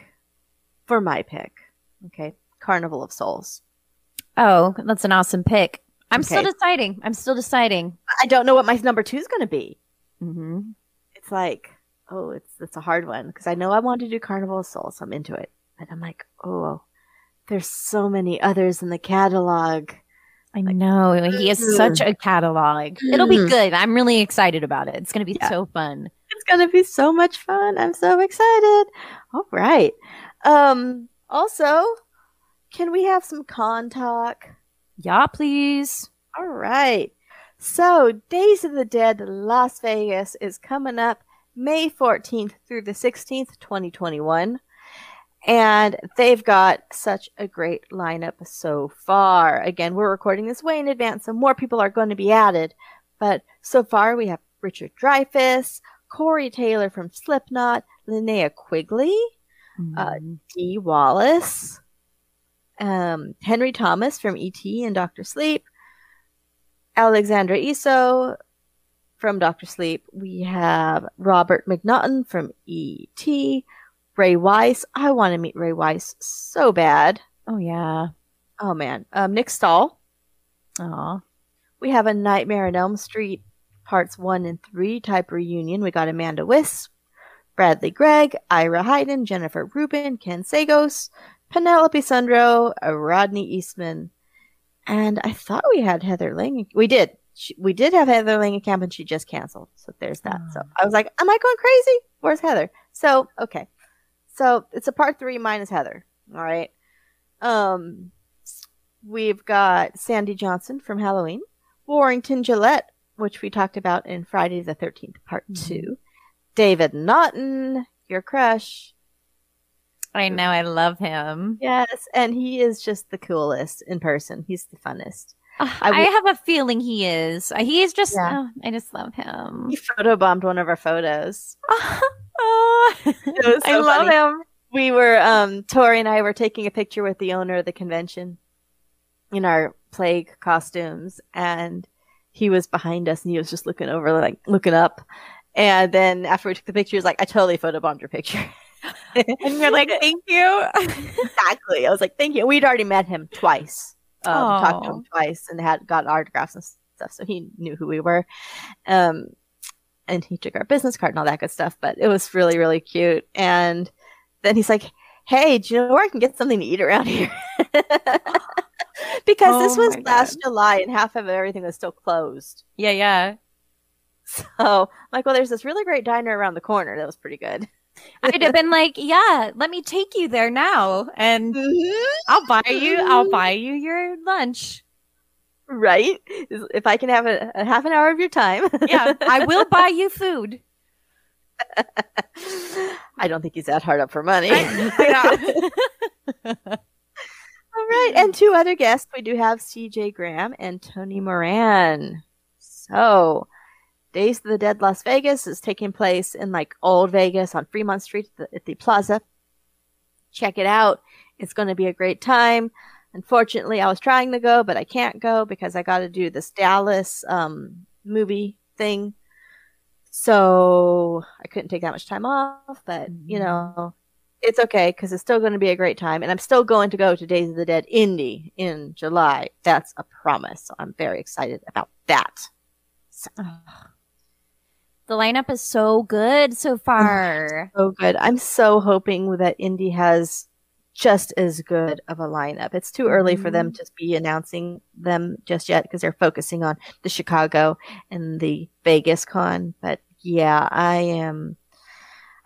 for my pick. Okay. Carnival of Souls. Oh, that's an awesome pick. I'm still deciding. I'm still deciding. I don't know what my number two is going to be. Mm-hmm. It's like, oh, it's it's a hard one because I know I want to do Carnival of Souls. So I'm into it. But I'm like, oh, there's so many others in the catalog. I know. He has such a catalog. It'll be Mm. good. I'm really excited about it. It's going to be Yeah. so fun. It's gonna be so much fun. I'm so excited. All right. Um. Also, can we have some con talk? Yeah, please. All right. So, Days of the Dead Las Vegas is coming up May 14th through the 16th, 2021. And they've got such a great lineup so far. Again, we're recording this way in advance, so more people are going to be added. But so far, we have Richard Dreyfuss, Corey Taylor from Slipknot, Linnea Quigley, uh, Dee Wallace, um, Henry Thomas from E.T. and Doctor Sleep, Alexandra Essoe from Doctor Sleep. We have Robert McNaughton from E.T. Ray Wise. I want to meet Ray Wise so bad. Oh yeah. Oh man. Um, Nick Stahl. Aw. We have a Nightmare on Elm Street parts one and three type reunion. We got Amanda Wyss, Bradley Gregg, Ira Heiden, Jennifer Rubin, Ken Sagoes, Penelope Sudrow, Rodney Eastman, and I thought we had Heather Ling. We did. She, we did have Heather Langenkamp, and she just canceled. So there's that. So I was like, "Am I going crazy? Where's Heather?" So okay, so it's a part three minus Heather. All right. Um, we've got Sandy Johnson from Halloween, Warrington Gillette, which we talked about in Friday the Thirteenth Part Two, David Naughton, your crush. I know. I love him. Yes, and he is just the coolest in person. He's the funnest. I, have a feeling he is. Uh, He is just. Yeah. oh, I just love him. He photobombed one of our photos. Oh, was I so love funny. him. We were um Tori and I were taking a picture with the owner of the convention in our plague costumes and he was behind us and he was just looking over like looking up. And then after we took the picture, he was like, I totally photobombed your picture. And you're like, thank you. exactly. I was like, thank you. We'd already met him twice. Um, talked to him twice and had got autographs and stuff, so he knew who we were. Um, and he took our business card and all that good stuff. But it was really, really cute. And then he's like, "Hey, do you know where I can get something to eat around here?" because this Oh was my last July and half of everything was still closed. Yeah, yeah. So, I'm like, well, there's this really great diner around the corner. That was pretty good. I'd have been like, yeah, let me take you there now, and Mm-hmm. I'll buy you. I'll buy you your lunch. right? If I can have a, a half an hour of your time. Yeah, I will buy you food. I don't think he's that hard up for money. I All right, and two other guests. We do have CJ Graham and Tony Moran. So, Days of the Dead Las Vegas is taking place in like old Vegas on Fremont Street at the, at the plaza. Check it out. It's going to be a great time. Unfortunately, I was trying to go, but I can't go because I got to do this Dallas um, movie thing. So I couldn't take that much time off, but you know, it's okay because it's still going to be a great time. And I'm still going to go to Days of the Dead Indy in July. That's a promise. So I'm very excited about that. So, The lineup is so good so far. so good. I'm so hoping that Indy has just as good of a lineup. It's too early for them to be announcing them just yet because they're focusing on the Chicago and the Vegas con. But yeah, I am.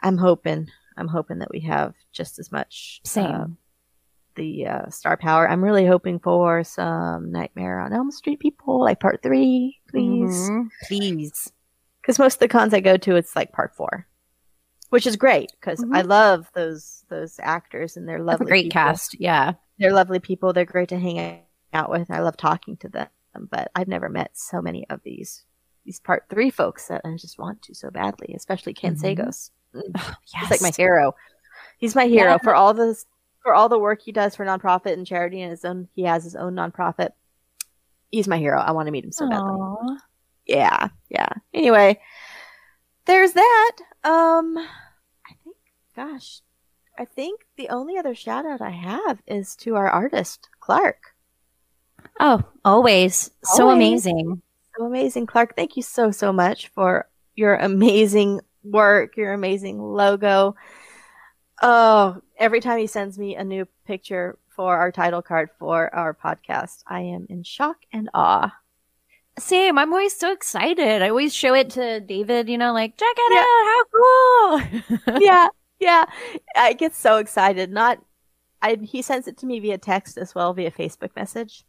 I'm hoping. I'm hoping that we have just as much. Same. uh, the uh, star power. I'm really hoping for some Nightmare on Elm Street people, like part three, please. Mhm. Please. Because most of the cons I go to, it's like part four, which is great because I love those those actors and they're Mm-hmm. A lovely. great people. cast. Yeah. They're lovely people. They're great to hang out with. I love talking to them, but I've never met so many of these these part three folks that I just want to so badly, especially Ken Mhm. Sagoes. Mm. He's like my hero. He's my hero Yeah. for all this for all the work he does for nonprofit and charity and his own. He has his own nonprofit. He's my hero. I want to meet him so badly. Yeah, yeah. Anyway, there's that. Um, I think, gosh, I think the only other shout out I have is to our artist, Clark. Oh, always. So Always. amazing. So amazing, Clark. Thank you so, so much for your amazing work, your amazing logo. Oh, every time he sends me a new picture for our title card for our podcast, I am in shock and awe. Same. I'm always so excited. I always show it to David, you know, like, check it out. How cool. yeah, yeah. I get so excited. Not, I he sends it to me via text as well via Facebook message,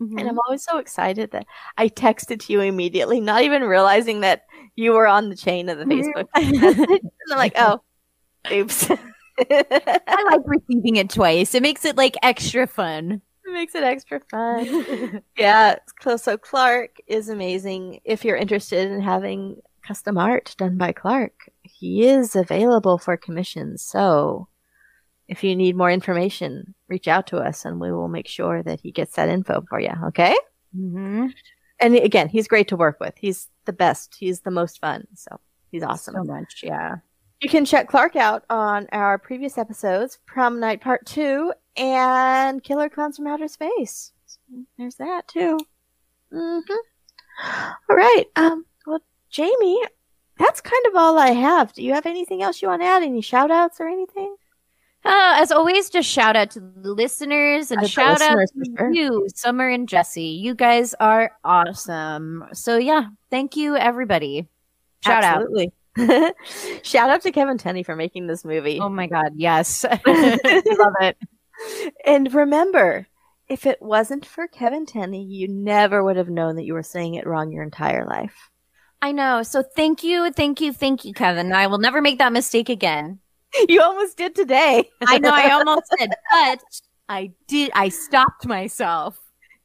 and Mm-hmm. I'm always so excited that I texted to you immediately, not even realizing that you were on the chain of the Facebook message. And I'm like, oh, oops. I like receiving it twice. It makes it like extra fun. It makes it extra fun. yeah. So, Clark is amazing. If you're interested in having custom art done by Clark, he is available for commissions. So if you need more information, reach out to us and we will make sure that he gets that info for you. Okay. Mm-hmm. And again, he's great to work with. He's the best. He's the most fun. So he's awesome. So much. Yeah. You can check Clark out on our previous episodes, Prom Night Part 2 and Killer Clowns from Outer Space. There's that too. hmm All right. Um, well, Jamie, that's kind of all I have. Do you have anything else you want to add? Any shout outs or anything? Uh, as always, just shout out to the listeners and Uh, shout out to sure. you, Summer and Jesse. You guys are awesome. So yeah, thank you everybody. Shout Absolutely. Shout out to Kevin Tenney for making this movie. Oh my god, yes. Love it. And remember, if it wasn't for Kevin Tenney, you never would have known that you were saying it wrong your entire life. I know. So thank you, thank you, thank you, Kevin. I will never make that mistake again. You almost did today. I know I almost did, but I did I stopped myself.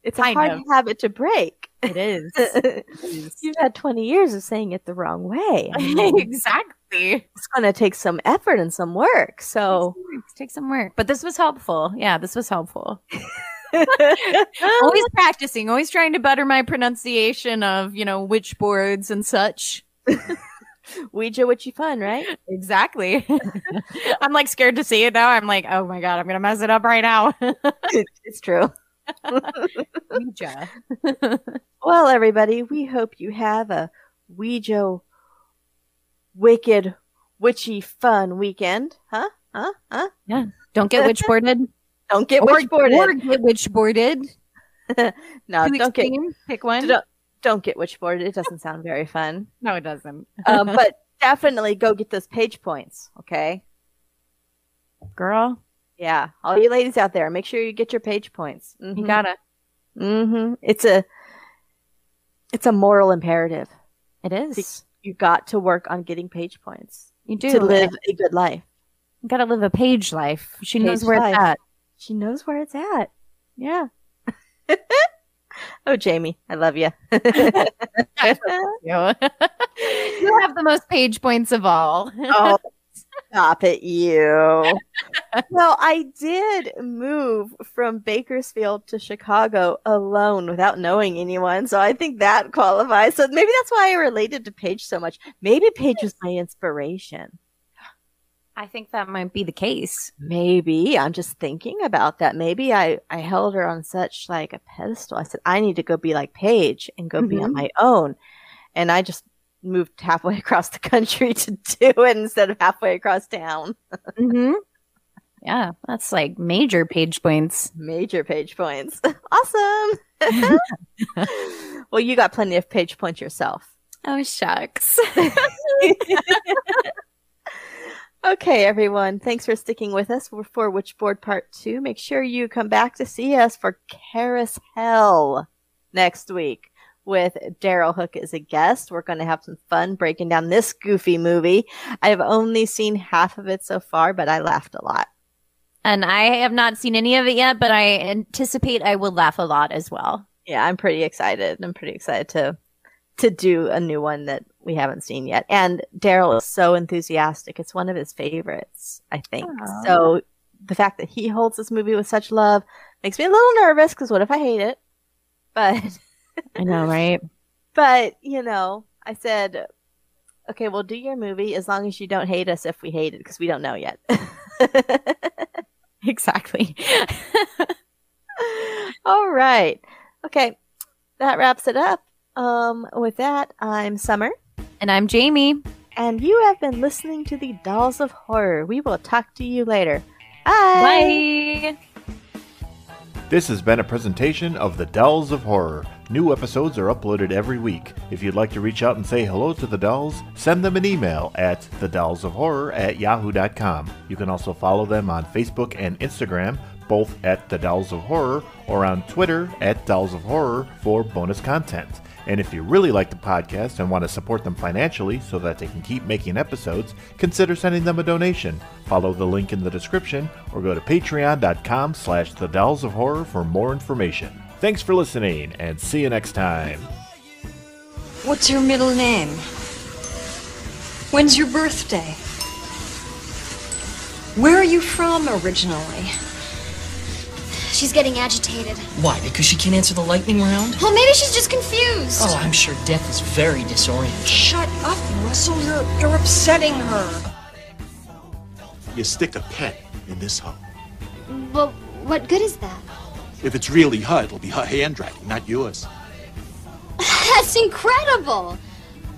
It's a hard of. habit to break. It is. You've had 20 years of saying it the wrong way. I mean, exactly. it's going to take some effort and some work. So, Take some work. But this was helpful. Yeah, this was helpful. always practicing, always trying to better my pronunciation of, you know, witch boards and such. Ouija witchy fun, right? Exactly. I'm like scared to say it now. I'm like, oh my god, I'm gonna mess it up right now. it's true. Ouija. Well, everybody, we hope you have a Ouija wicked, witchy fun weekend. Huh? Huh? Huh? Yeah. Don't get witch boarded. Don't get or, witch boarded. or get witch boarded. no, Too don't get extreme. Pick one. don't, don't get witch boarded. It doesn't sound very fun. No, it doesn't. um, but definitely go get those Paige points. Okay. girl, Yeah, all you ladies out there, make sure you get your Paige points. you Mhm. gotta. Mm-hmm. It's a It's a moral imperative. It is. You got to work on getting Paige points. You do to live a good life. You gotta live a page life. She knows where life. it's at. She knows where it's at. Yeah. oh, Jamie, I love you. you. you have the most Paige points of all. oh, stop it, you. well, I did move from Bakersfield to Chicago alone without knowing anyone. So I think that qualifies. So maybe that's why I related to Paige so much. Maybe Paige was my inspiration. I think that might be the case. Maybe I'm just thinking about that. Maybe I, I held her on such like a pedestal. I said, I need to go be like Paige and go be on Mhm. my own. And I just moved halfway across the country to do it instead of halfway across town. hmm Yeah, that's like major Paige points. Major Paige points. awesome. well, you got plenty of Paige points yourself. Oh, shucks. Okay, everyone. Thanks for sticking with us for, for Witchboard Part 2. Make sure you come back to see us for Hell next week with Daryl Hook as a guest. We're going to have some fun breaking down this goofy movie. I've only seen half of it so far, but I laughed a lot. And I have not seen any of it yet, but I anticipate I will laugh a lot as well. Yeah, I'm pretty excited. I'm pretty excited to to do a new one that we haven't seen yet. And Daryl is so enthusiastic. It's one of his favorites, I think. Aw. So the fact that he holds this movie with such love makes me a little nervous because what if I hate it? But I know, right? but you know, I said, okay, we'll do your movie as long as you don't hate us if we hate it because we don't know yet. exactly. All right. Okay. That wraps it up. Um, with that, I'm Summer. And I'm Jamie. And you have been listening to the Dolls of Horror. We will talk to you later. Bye. Bye. This has been a presentation of The Dolls of Horror. New episodes are uploaded every week. If you'd like to reach out and say hello to the dolls, send them an email at thedollsofhorror at yahoo.com. You can also follow them on Facebook and Instagram, both at The Dolls of Horror, or on Twitter at Dolls of Horror for bonus content. And if you really like the podcast and want to support them financially so that they can keep making episodes, consider sending them a donation. Follow the link in the description or go to patreon.com slash the dolls of horror for more information. Thanks for listening and see you next time. What's your middle name? When's your birthday? Where are you from originally? She's getting agitated. Why? Because she can't answer the lightning round? Well, maybe she's just confused. Oh, I'm sure Death is very disoriented. Shut up, Russell. You're, you're upsetting her. You stick a pet in this hole. Well, what good is that? If it's really her, it'll be her handwriting, not yours. That's incredible.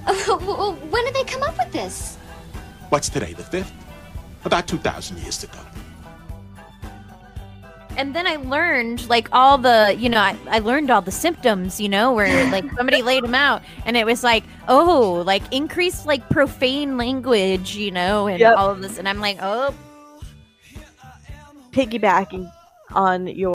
Uh, w- w- When did they come up with this? What's today, the 5th? About 2,000 years ago. And then I learned like all the, you know, I, I learned all the symptoms, you know, where like somebody laid them out and it was like, oh, like increased like profane language, you know, and Yep. all of this. And I'm like, oh, Piggybacking on your